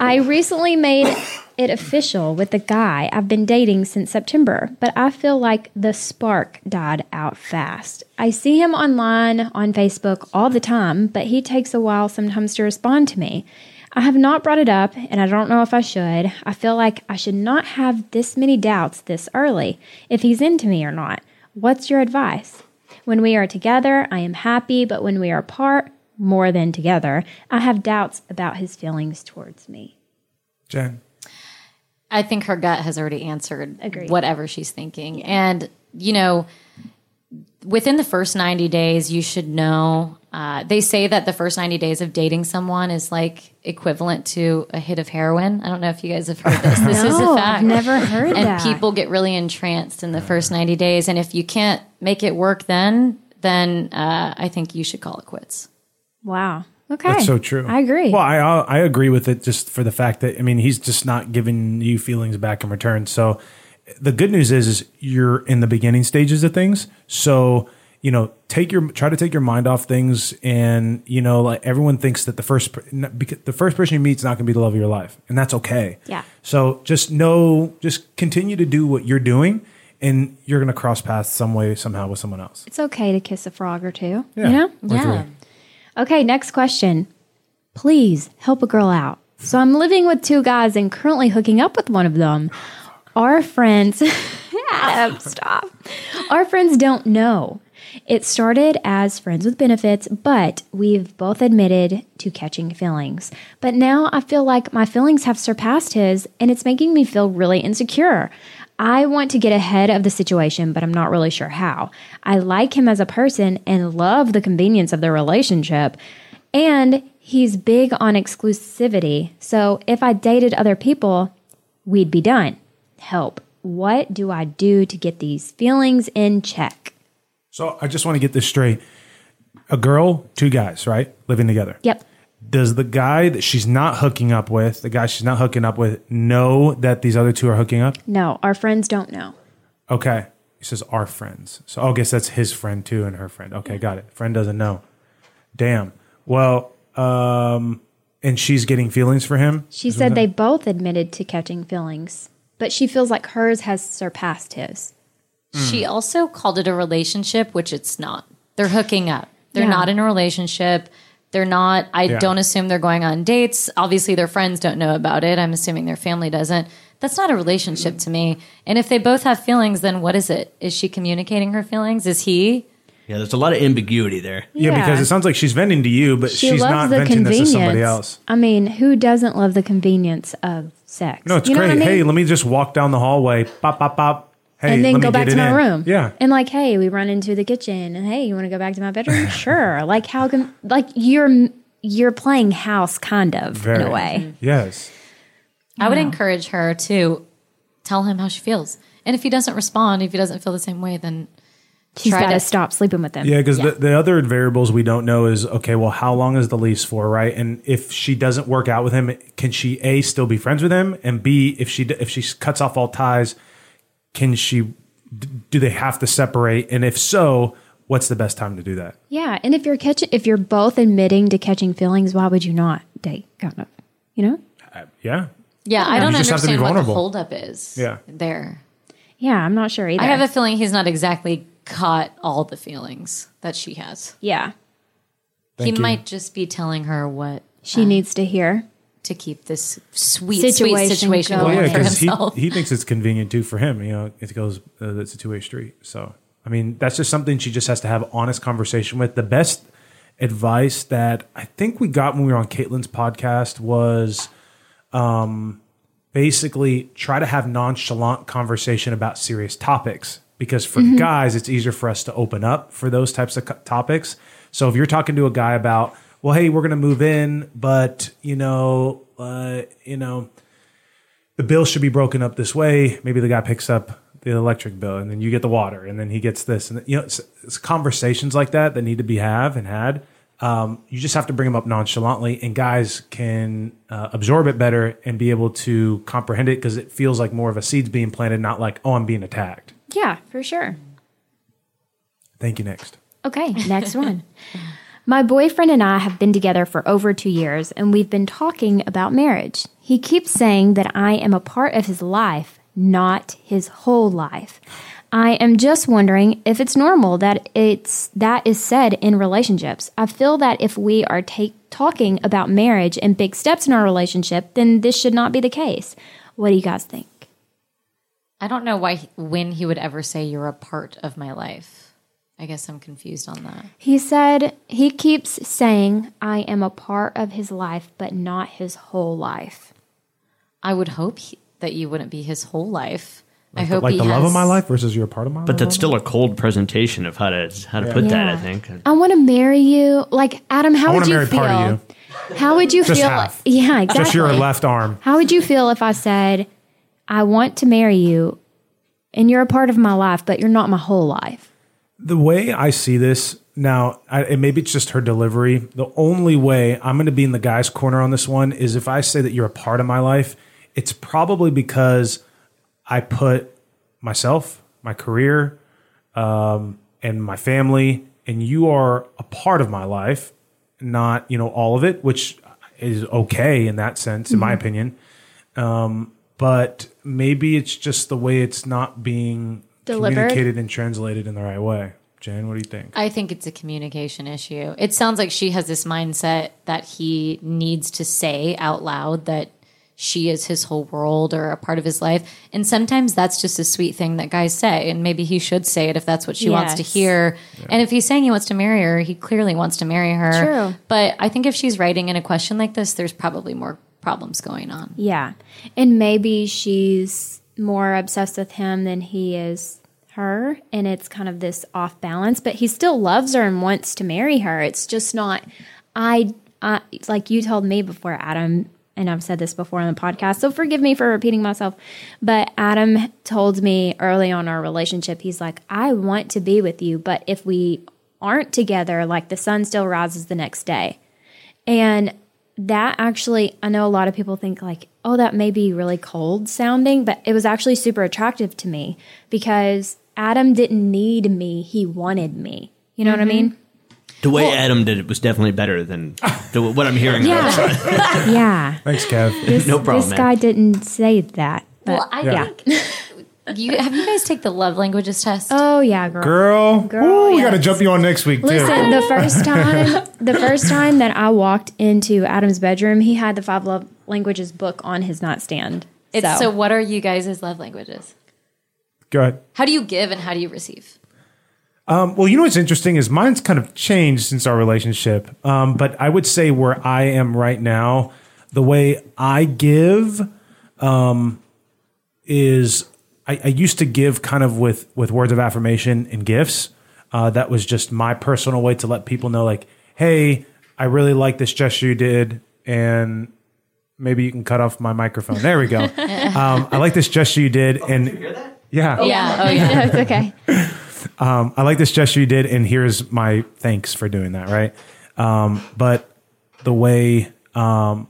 I recently made it official with the guy I've been dating since September, but I feel like the spark died out fast. I see him online on Facebook all the time, but he takes a while sometimes to respond to me. I have not brought it up, and I don't know if I should. I feel like I should not have this many doubts this early if he's into me or not. What's your advice? When we are together, I am happy, but when we are apart, more than together, I have doubts about his feelings towards me. Jen. I think her gut has already answered Agreed. whatever she's thinking. And, you know, within the first 90 days, you should know. Uh, they say that the first 90 days of dating someone is like equivalent to a hit of heroin. I don't know if you guys have heard this. This is a <laughs> fact. I've never heard and that. people get really entranced in the first 90 days. And if you can't make it work then, then uh, I think you should call it quits. Wow. Okay. That's so true. I agree. Well, I I agree with it just for the fact that I mean he's just not giving you feelings back in return. So the good news is is you're in the beginning stages of things. So you know take your try to take your mind off things and you know like everyone thinks that the first the first person you meet is not going to be the love of your life and that's okay Yeah. so just know just continue to do what you're doing and you're going to cross paths some way somehow with someone else it's okay to kiss a frog or two. Yeah. You know? Or Yeah. three. Okay, next question. Please help a girl out. So I'm living with two guys and currently hooking up with one of them. Our friends, Adam, <laughs> stop. Our friends don't know. It started as friends with benefits, but we've both admitted to catching feelings. But now I feel like my feelings have surpassed his, and it's making me feel really insecure. I want to get ahead of the situation, but I'm not really sure how. I like him as a person and love the convenience of the relationship. And he's big on exclusivity. So if I dated other people, we'd be done. Help. What do I do to get these feelings in check? So i just want to get this straight a girl two guys right living together Yep. does the guy that she's not hooking up with, the guy she's not hooking up with, know that these other two are hooking up? No, our friends don't know. Okay. He says our friends. So I guess that's his friend too and her friend. Okay, got it. Friend doesn't know. Damn. Well, um, and she's getting feelings for him. She said they both admitted to catching feelings, but she feels like hers has surpassed his. She mm. also called it a relationship, which it's not. They're hooking up. They're Yeah. not in a relationship. They're not, I Yeah. don't assume they're going on dates. Obviously, their friends don't know about it. I'm assuming their family doesn't. That's not a relationship to me. And if they both have feelings, then what is it? Is she communicating her feelings? Is he? Yeah, there's a lot of ambiguity there. Yeah, because it sounds like she's venting to you, but she she's loves not the venting this to convenience. somebody else. I mean, who doesn't love the convenience of sex? No, it's You know great. what I mean? Hey, let me just walk down the hallway, pop, pop, pop. Hey, and then let go me back to my in. room. Yeah. And like, hey, we run into the kitchen, and hey, you want to go back to my bedroom? <laughs> sure. Like, how can like you're you're playing house, kind of Very. in a way. Yes. I would encourage her to tell him how she feels. And if he doesn't respond, if he doesn't feel the same way, then She's Try got to to- stop sleeping with him. Yeah, because Yeah. the, the other variables we don't know is okay. Well, how long is the lease for, right? And if she doesn't work out with him, can she a still be friends with him? And b if she if she cuts off all ties, can she? Do they have to separate? And if so, what's the best time to do that? Yeah, and if you're catching, if you're both admitting to catching feelings, why would you not date? Kind of, you know? Uh, yeah, yeah, I don't You just have to be understand what the vulnerable. holdup is. Yeah. there. Yeah, I'm not sure either. I have a feeling he's not exactly caught all the feelings that she has. yeah, Thank he you. might just be telling her what she needs to hear. To keep this sweet, Situation sweet situation going. Well, yeah, because he, he thinks it's convenient too for him. You know, it goes uh, it's a two way street. So I mean, that's just something she just has to have honest conversation with. The best advice that I think we got when we were on Caitlin's podcast was um, basically try to have nonchalant conversation about serious topics. Because for guys, it's easier for us to open up for those types of co- topics. So if you're talking to a guy about, well, hey, we're going to move in, but you know, uh, you know, the bill should be broken up this way. Maybe the guy picks up the electric bill, and then you get the water, and then he gets this, and you know, it's, it's conversations like that that need to be have and had. Um, you just have to bring them up nonchalantly, and guys can uh, absorb it better and be able to comprehend it because it feels like more of a seeds being planted, not like, oh, I'm being attacked. Yeah, for sure. Thank you. Next. Okay, next one. <laughs> My boyfriend and I have been together for over two years, and we've been talking about marriage. He keeps saying that I am a part of his life, not his whole life. I am just wondering if it's normal that it's that is said in relationships. I feel that if we are take, talking about marriage and big steps in our relationship, then this should not be the case. What do you guys think? I don't know why when he would ever say you're a part of my life. I guess I'm confused on that. He said he keeps saying I am a part of his life, but not his whole life. I would hope he, that you wouldn't be his whole life. I hope like he the has, love of my life versus you're a part of my life. But that's still a cold presentation of how to how to put that. I think. I want to marry you. Like Adam, how I would wanna you feel? part of How would you Just feel? half. <laughs> Yeah, exactly. Just your left arm. How would you feel if I said, "I want to marry you, and you're a part of my life, but you're not my whole life"? The way I see this now, I, and maybe it's just her delivery. The only way I'm going to be in the guy's corner on this one is if I say that you're a part of my life. It's probably because I put myself, my career, um, and my family, and you are a part of my life, not you know all of it, which is okay in that sense, in my opinion. Um, but maybe it's just the way it's not being Delivered? communicated and translated in the right way. Jen, what do you think? I think it's a communication issue. It sounds like she has this mindset that he needs to say out loud that she is his whole world or a part of his life. And sometimes that's just a sweet thing that guys say. And maybe he should say it if that's what she wants to Yes. hear. And if he's saying he wants to marry her, he clearly wants to marry her. True. But I think if she's writing in a question like this, there's probably more problems going on. Yeah, and maybe she's more obsessed with him than he is her, and it's kind of this off balance. But he still loves her and wants to marry her. It's just not. I, I like you told me before, Adam, and I've said this before on the podcast, so forgive me for repeating myself. But Adam told me early on our relationship, he's like, I want to be with you, but if we aren't together, like the sun still rises the next day. And that actually, I know a lot of people think like, oh, that may be really cold sounding, but it was actually super attractive to me because Adam didn't need me, he wanted me. You know what I mm-hmm. mean? The way Adam did it was definitely better than <laughs> the, what I'm hearing. Yeah. <laughs> yeah. Thanks, Kev. <laughs> This, No problem, This man. guy didn't say that. But Well, I yeah. think you have you guys take the love languages test? Oh yeah, girl. Girl, Girl, Ooh, we got to jump you on next week too. Listen, the first time, the first time that I walked into Adam's bedroom, he had the five love languages book on his nightstand. It's, so. so what are you guys' love languages? Go ahead. How do you give and how do you receive? Um, well, you know what's interesting is mine's kind of changed since our relationship. Um, but I would say where I am right now, the way I give um, is I, I used to give kind of with with words of affirmation and gifts. Uh, that was just my personal way to let people know, like, hey, I really like this gesture you did, and maybe you can cut off my microphone. There we go. <laughs> um, I like this gesture you did, and yeah, Yeah. Oh yeah. it's <laughs> okay. um, I like this gesture you did, and here's my thanks for doing that, right? Um, but the way um,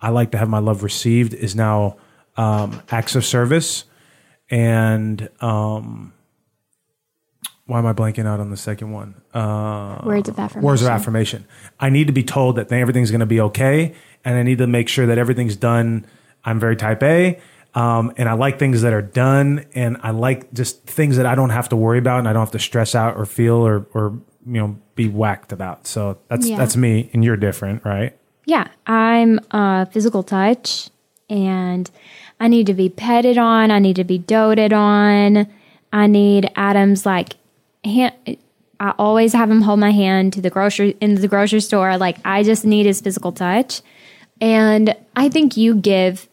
I like to have my love received is now um, acts of service, and um, why am I blanking out on the second one? Uh, Words of affirmation. words of affirmation. I need to be told that everything's going to be okay, and I need to make sure that everything's done. I'm very type A, um, and I like things that are done, and I like just things that I don't have to worry about, and I don't have to stress out or feel or or you know be whacked about. So that's Yeah. that's me, and you're different, right? Yeah, I'm uh, physical touch, and I need to be petted on. I need to be doted on. I need Adam's like hand. I always have him hold my hand to the grocery in the grocery store. Like I just need his physical touch, and I think you give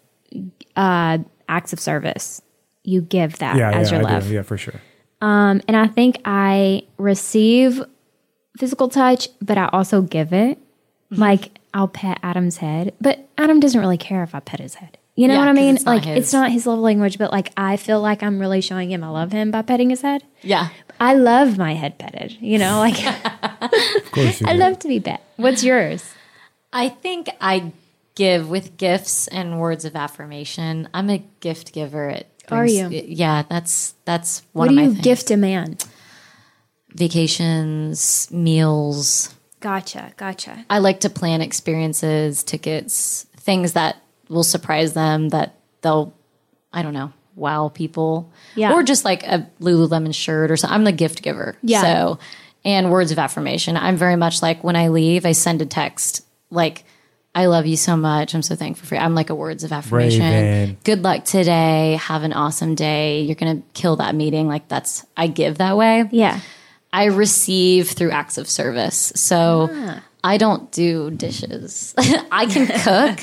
uh, acts of service. You give that Yeah, as yeah, your I love. do. Yeah, for sure. Um, and I think I receive physical touch, but I also give it. Mm-hmm. Like I'll pet Adam's head, but Adam doesn't really care if I pet his head. You know Yeah, what I mean? it's like his. it's not his love language, but like I feel like I'm really showing him I love him by petting his head. Yeah. I love my head petted. You know, like <laughs> Of course, you <laughs> I do. love to be pet. What's yours? I think I give with gifts and words of affirmation. I'm a gift giver. It Are brings- you? Yeah, that's that's one What of do my you things. gift a man? Vacations, meals, Gotcha. Gotcha. I like to plan experiences, tickets, things that will surprise them that they'll, I don't know, wow people. Yeah. Or just like a Lululemon shirt or something. I'm the gift giver. Yeah. So, and words of affirmation. I'm very much like when I leave, I send a text like, I love you so much. I'm so thankful for you. I'm like a words of affirmation. Raven. Good luck today. Have an awesome day. You're going to kill that meeting. Like that's, I give that way. Yeah. I receive through acts of service. So Ah. I don't do dishes. <laughs> I can cook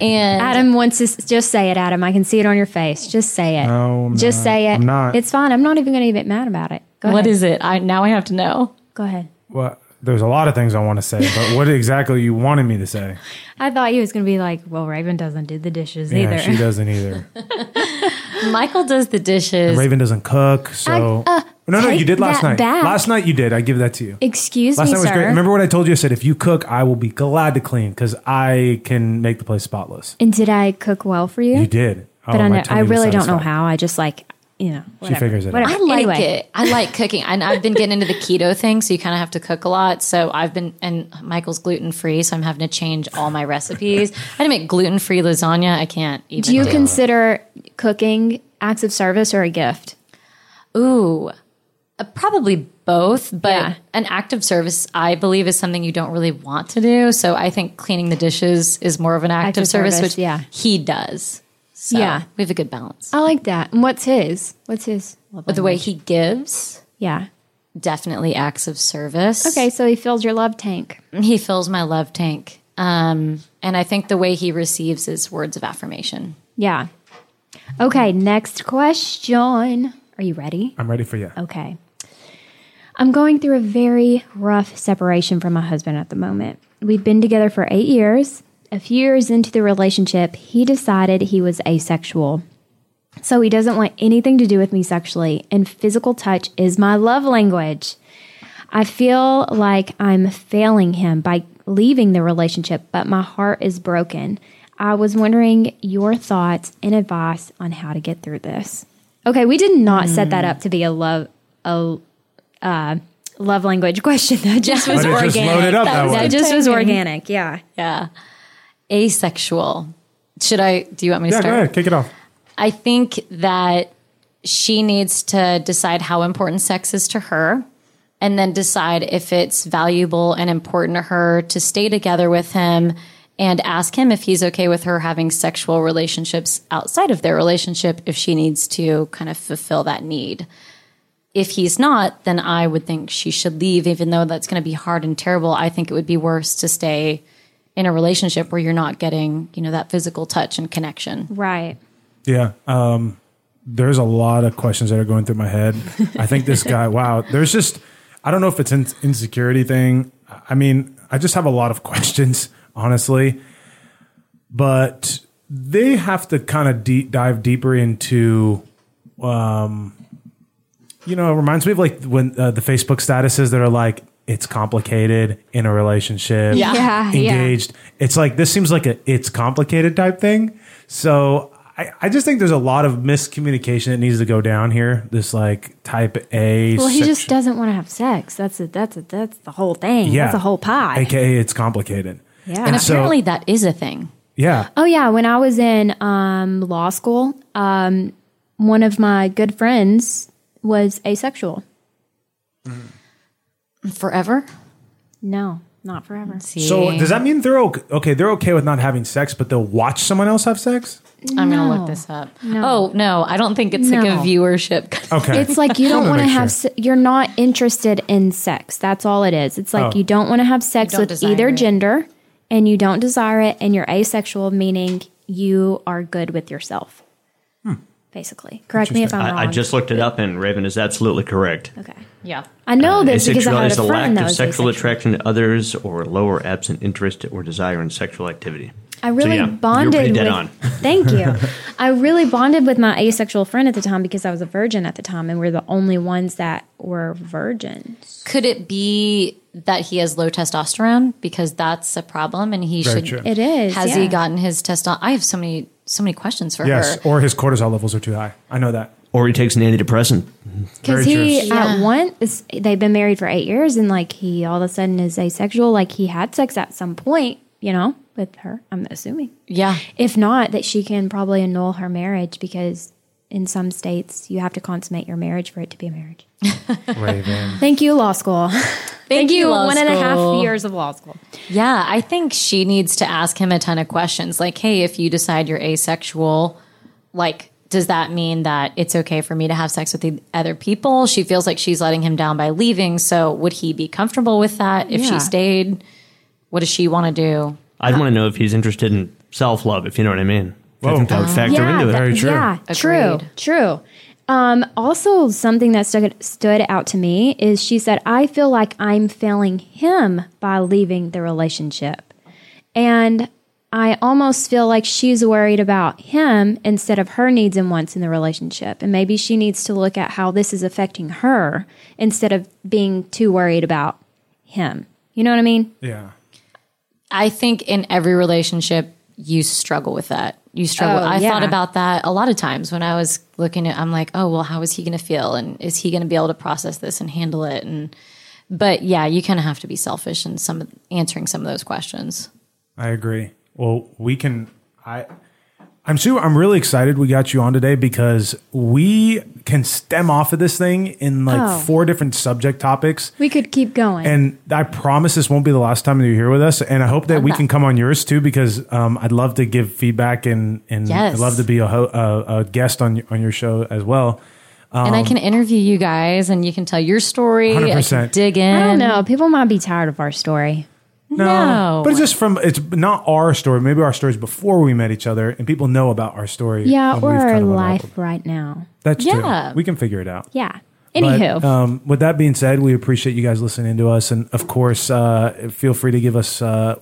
and Adam wants to just say it, Adam. I can see it on your face. Just say it. No, I'm just not. say it. I'm not. It's fine. I'm not even going to get mad about it. Go what ahead. is it? I now I have to know. Go ahead. Well, there's a lot of things I want to say, but what exactly you wanted me to say? <laughs> I thought you was going to be like, well, Raven doesn't do the dishes Yeah, either. she doesn't either. <laughs> Michael does the dishes. Raven doesn't cook, so I- uh, no, no, you did last night. back. Last night you did. I give that to you. Excuse me. Last me, night was sir. great. Remember what I told you? I said if you cook, I will be glad to clean because I can make the place spotless. and did I cook well for you? You did, But Oh, I, know, I really don't know how. I just like, you know, whatever. figures it out. Whatever. I like Anyway, it. I like cooking, and I've been getting into the keto thing, so you kind of have to cook a lot. So I've been, and Michael's gluten free, so I'm having to change all my recipes. I had to make gluten free lasagna. I can't even. Do you do. consider cooking acts of service or a gift? Ooh, uh, probably both, but Yeah. an act of service, I believe, is something you don't really want to do. So I think cleaning the dishes is more of an act, Act of of service, service, which yeah. he does. So Yeah. we have a good balance. I like that. And what's his? What's his? love But the way he gives, yeah. definitely acts of service. Okay, so he fills your love tank. He fills my love tank. Um, and I think the way he receives is words of affirmation. Yeah. Okay, next question. Are you ready? I'm ready for you. Okay. I'm going through a very rough separation from my husband at the moment. We've been together for eight years. A few years into the relationship, he decided he was asexual. So he doesn't want anything to do with me sexually, and physical touch is my love language. I feel like I'm failing him by leaving the relationship, but my heart is broken. I was wondering your thoughts and advice on how to get through this. Okay, we did not set that up to be a love a uh, love language <laughs> question. That just was But it organic. just loaded up that that way. just was organic. Yeah. Yeah. Asexual. Should I, do you want me to Yeah, start? go ahead, kick it off. I think that she needs to decide how important sex is to her and then decide if it's valuable and important to her to stay together with him and ask him if he's okay with her having sexual relationships outside of their relationship if she needs to kind of fulfill that need. If he's not, then I would think she should leave, even though that's going to be hard and terrible. I think it would be worse to stay in a relationship where you're not getting, you know, that physical touch and connection. Right. Yeah. Um, there's a lot of questions that are going through my head. I think this guy, <laughs> wow, there's just, I don't know if it's an insecurity thing. I mean, I just have a lot of <laughs> questions, honestly. But they have to kind of deep dive deeper into, um, you know, it reminds me of like when uh, the Facebook statuses that are like, it's complicated in a relationship Yeah. Yeah. Yeah. engaged. It's like this seems like a it's complicated type thing. So I, I just think there's a lot of miscommunication that needs to go down here. This like type A. Well, he just doesn't want to have sex. That's it. that's it. that's the whole thing. yeah, That's a whole pie. AKA it's complicated. Yeah. And so- apparently that is a thing. Yeah. Oh yeah, when I was in um, law school, um, one of my good friends was asexual. Forever? No, not forever. So does that mean they're okay, okay? They're okay with not having sex, but they'll watch someone else have sex. I'm going to No. look this up. Oh, no, I don't think it's like No. a viewership. Okay, It's like you <laughs> don't Wanna want to make have. sure. Se- you're not interested in sex. That's all it is. It's like Oh. you don't want to have sex don't with desire either it. gender, and you don't desire it, and you're asexual, meaning you are good with yourself. Basically, correct me if I'm wrong. I, I just looked it up, and Raven is absolutely correct. okay. yeah. I know uh, this because I had is a the friend lack that of was sexual asexual. attraction to others or lower absent interest or desire in sexual activity. I really yeah, you're bonded pretty dead with. on. <laughs> Thank you. <laughs> I really bonded with my asexual friend at the time because I was a virgin at the time, and we're the only ones that were virgins. Could it be that he has low testosterone because that's a problem and he Very should true. It is. has yeah. he gotten his testosterone I have so many so many questions for yes, her. or his cortisol levels are too high. I know that. or he takes an antidepressant. Because he true. at once they've been married for eight years, and like he all of a sudden is asexual. Like he had sex at some point, you know, with her. I'm assuming. Yeah. If not, that she can probably annul her marriage because in some states you have to consummate your marriage for it to be a marriage. <laughs> Raven. <laughs> Thank you, law school. <laughs> Thank, you, law one and a half school. years of law school. Yeah, I think she needs to ask him a ton of questions. Like, hey, if you decide you're asexual, like, does that mean that it's okay for me to have sex with the other people? She feels like she's letting him down by leaving. So, would he be comfortable with that if Yeah. she stayed? What does she want to do? I'd want to know if he's interested in self love, if you know what I mean. I think that would factor into it. Very true. Yeah, true, Agreed. true. Um, also, something that stood, stood out to me is she said, I feel like I'm failing him by leaving the relationship. And I almost feel like she's worried about him instead of her needs and wants in the relationship. And maybe she needs to look at how this is affecting her instead of being too worried about him. You know what I mean? Yeah. I think in every relationship, you struggle with that. You struggle. Oh, I yeah. thought about that a lot of times when I was looking at. I'm like, oh well, how is he going to feel, and is he going to be able to process this and handle it? And but yeah, you kind of have to be selfish in some answering some of those questions. I agree. Well, we can. I. I'm super. I'm really excited we got you on today because we can stem off of this thing in like Oh. four different subject topics. We could keep going. And I promise this won't be the last time that you're here with us. And I hope that we that. can come on yours too, because um, I'd love to give feedback and and Yes. I'd love to be a, ho- a, a guest on your- on your show as well. and I can interview you guys, and you can tell your story. I can dig in. I don't know. People might be tired of our story. No. but it's just from it's not our story. Maybe our stories before we met each other, and people know about our story. Yeah, or our life right now. That's Yeah. true. We can figure it out. Yeah. But, Anywho, um, with that being said, we appreciate you guys listening to us, and of course, uh, feel free to give us uh,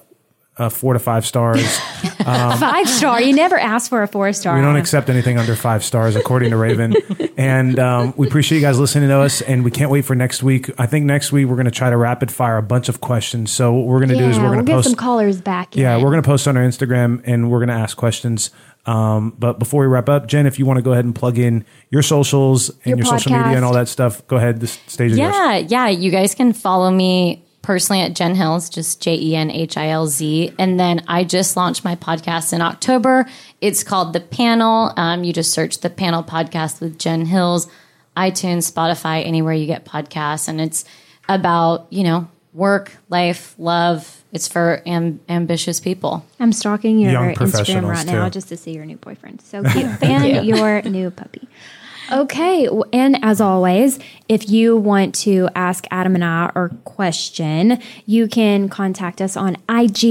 uh, four to five stars. <laughs> five star. You never ask for a four star. we don't accept anything under five stars, according to Raven. <laughs> and um, we appreciate you guys listening to us, and we can't wait for next week. I think next week we're going to try to rapid fire a bunch of questions. So what we're going to Yeah, do is we're going to get post some callers back. Yeah, in. we're going to post on our Instagram and we're going to ask questions. Um, but before we wrap up, Jen, if you want to go ahead and plug in your socials and your, Your social media and all that stuff, go ahead. This stage. Yeah, yeah. You guys can follow me personally at Jen Hilz, just J E N H I L Z. And then I just launched my podcast in October. It's called The Panel. Um, you just search The Panel Podcast with Jen Hilz, iTunes, Spotify, anywhere you get podcasts. And it's about, you know, work, life, love. It's for am- ambitious people. I'm stalking your Young Instagram professionals, right now too. just to see your new boyfriend. So cute. <laughs> and your new puppy. Okay. And as always, if you want to ask Adam and I or question, you can contact us on IG.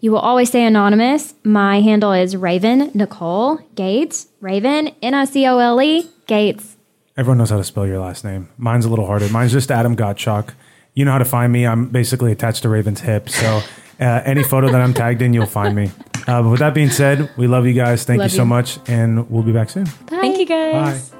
You will always stay anonymous. My handle is Raven Nicole Gates. Raven, N I C O L E, Gates. Everyone knows how to spell your last name. Mine's a little harder. Mine's just Adam Gottschalk. You know how to find me. I'm basically attached to Raven's hip. So uh, any photo that I'm tagged in, you'll find me. Uh, but with that being said, we love you guys. Thank Love you so you. much. And we'll be back soon. Thank you guys. Bye.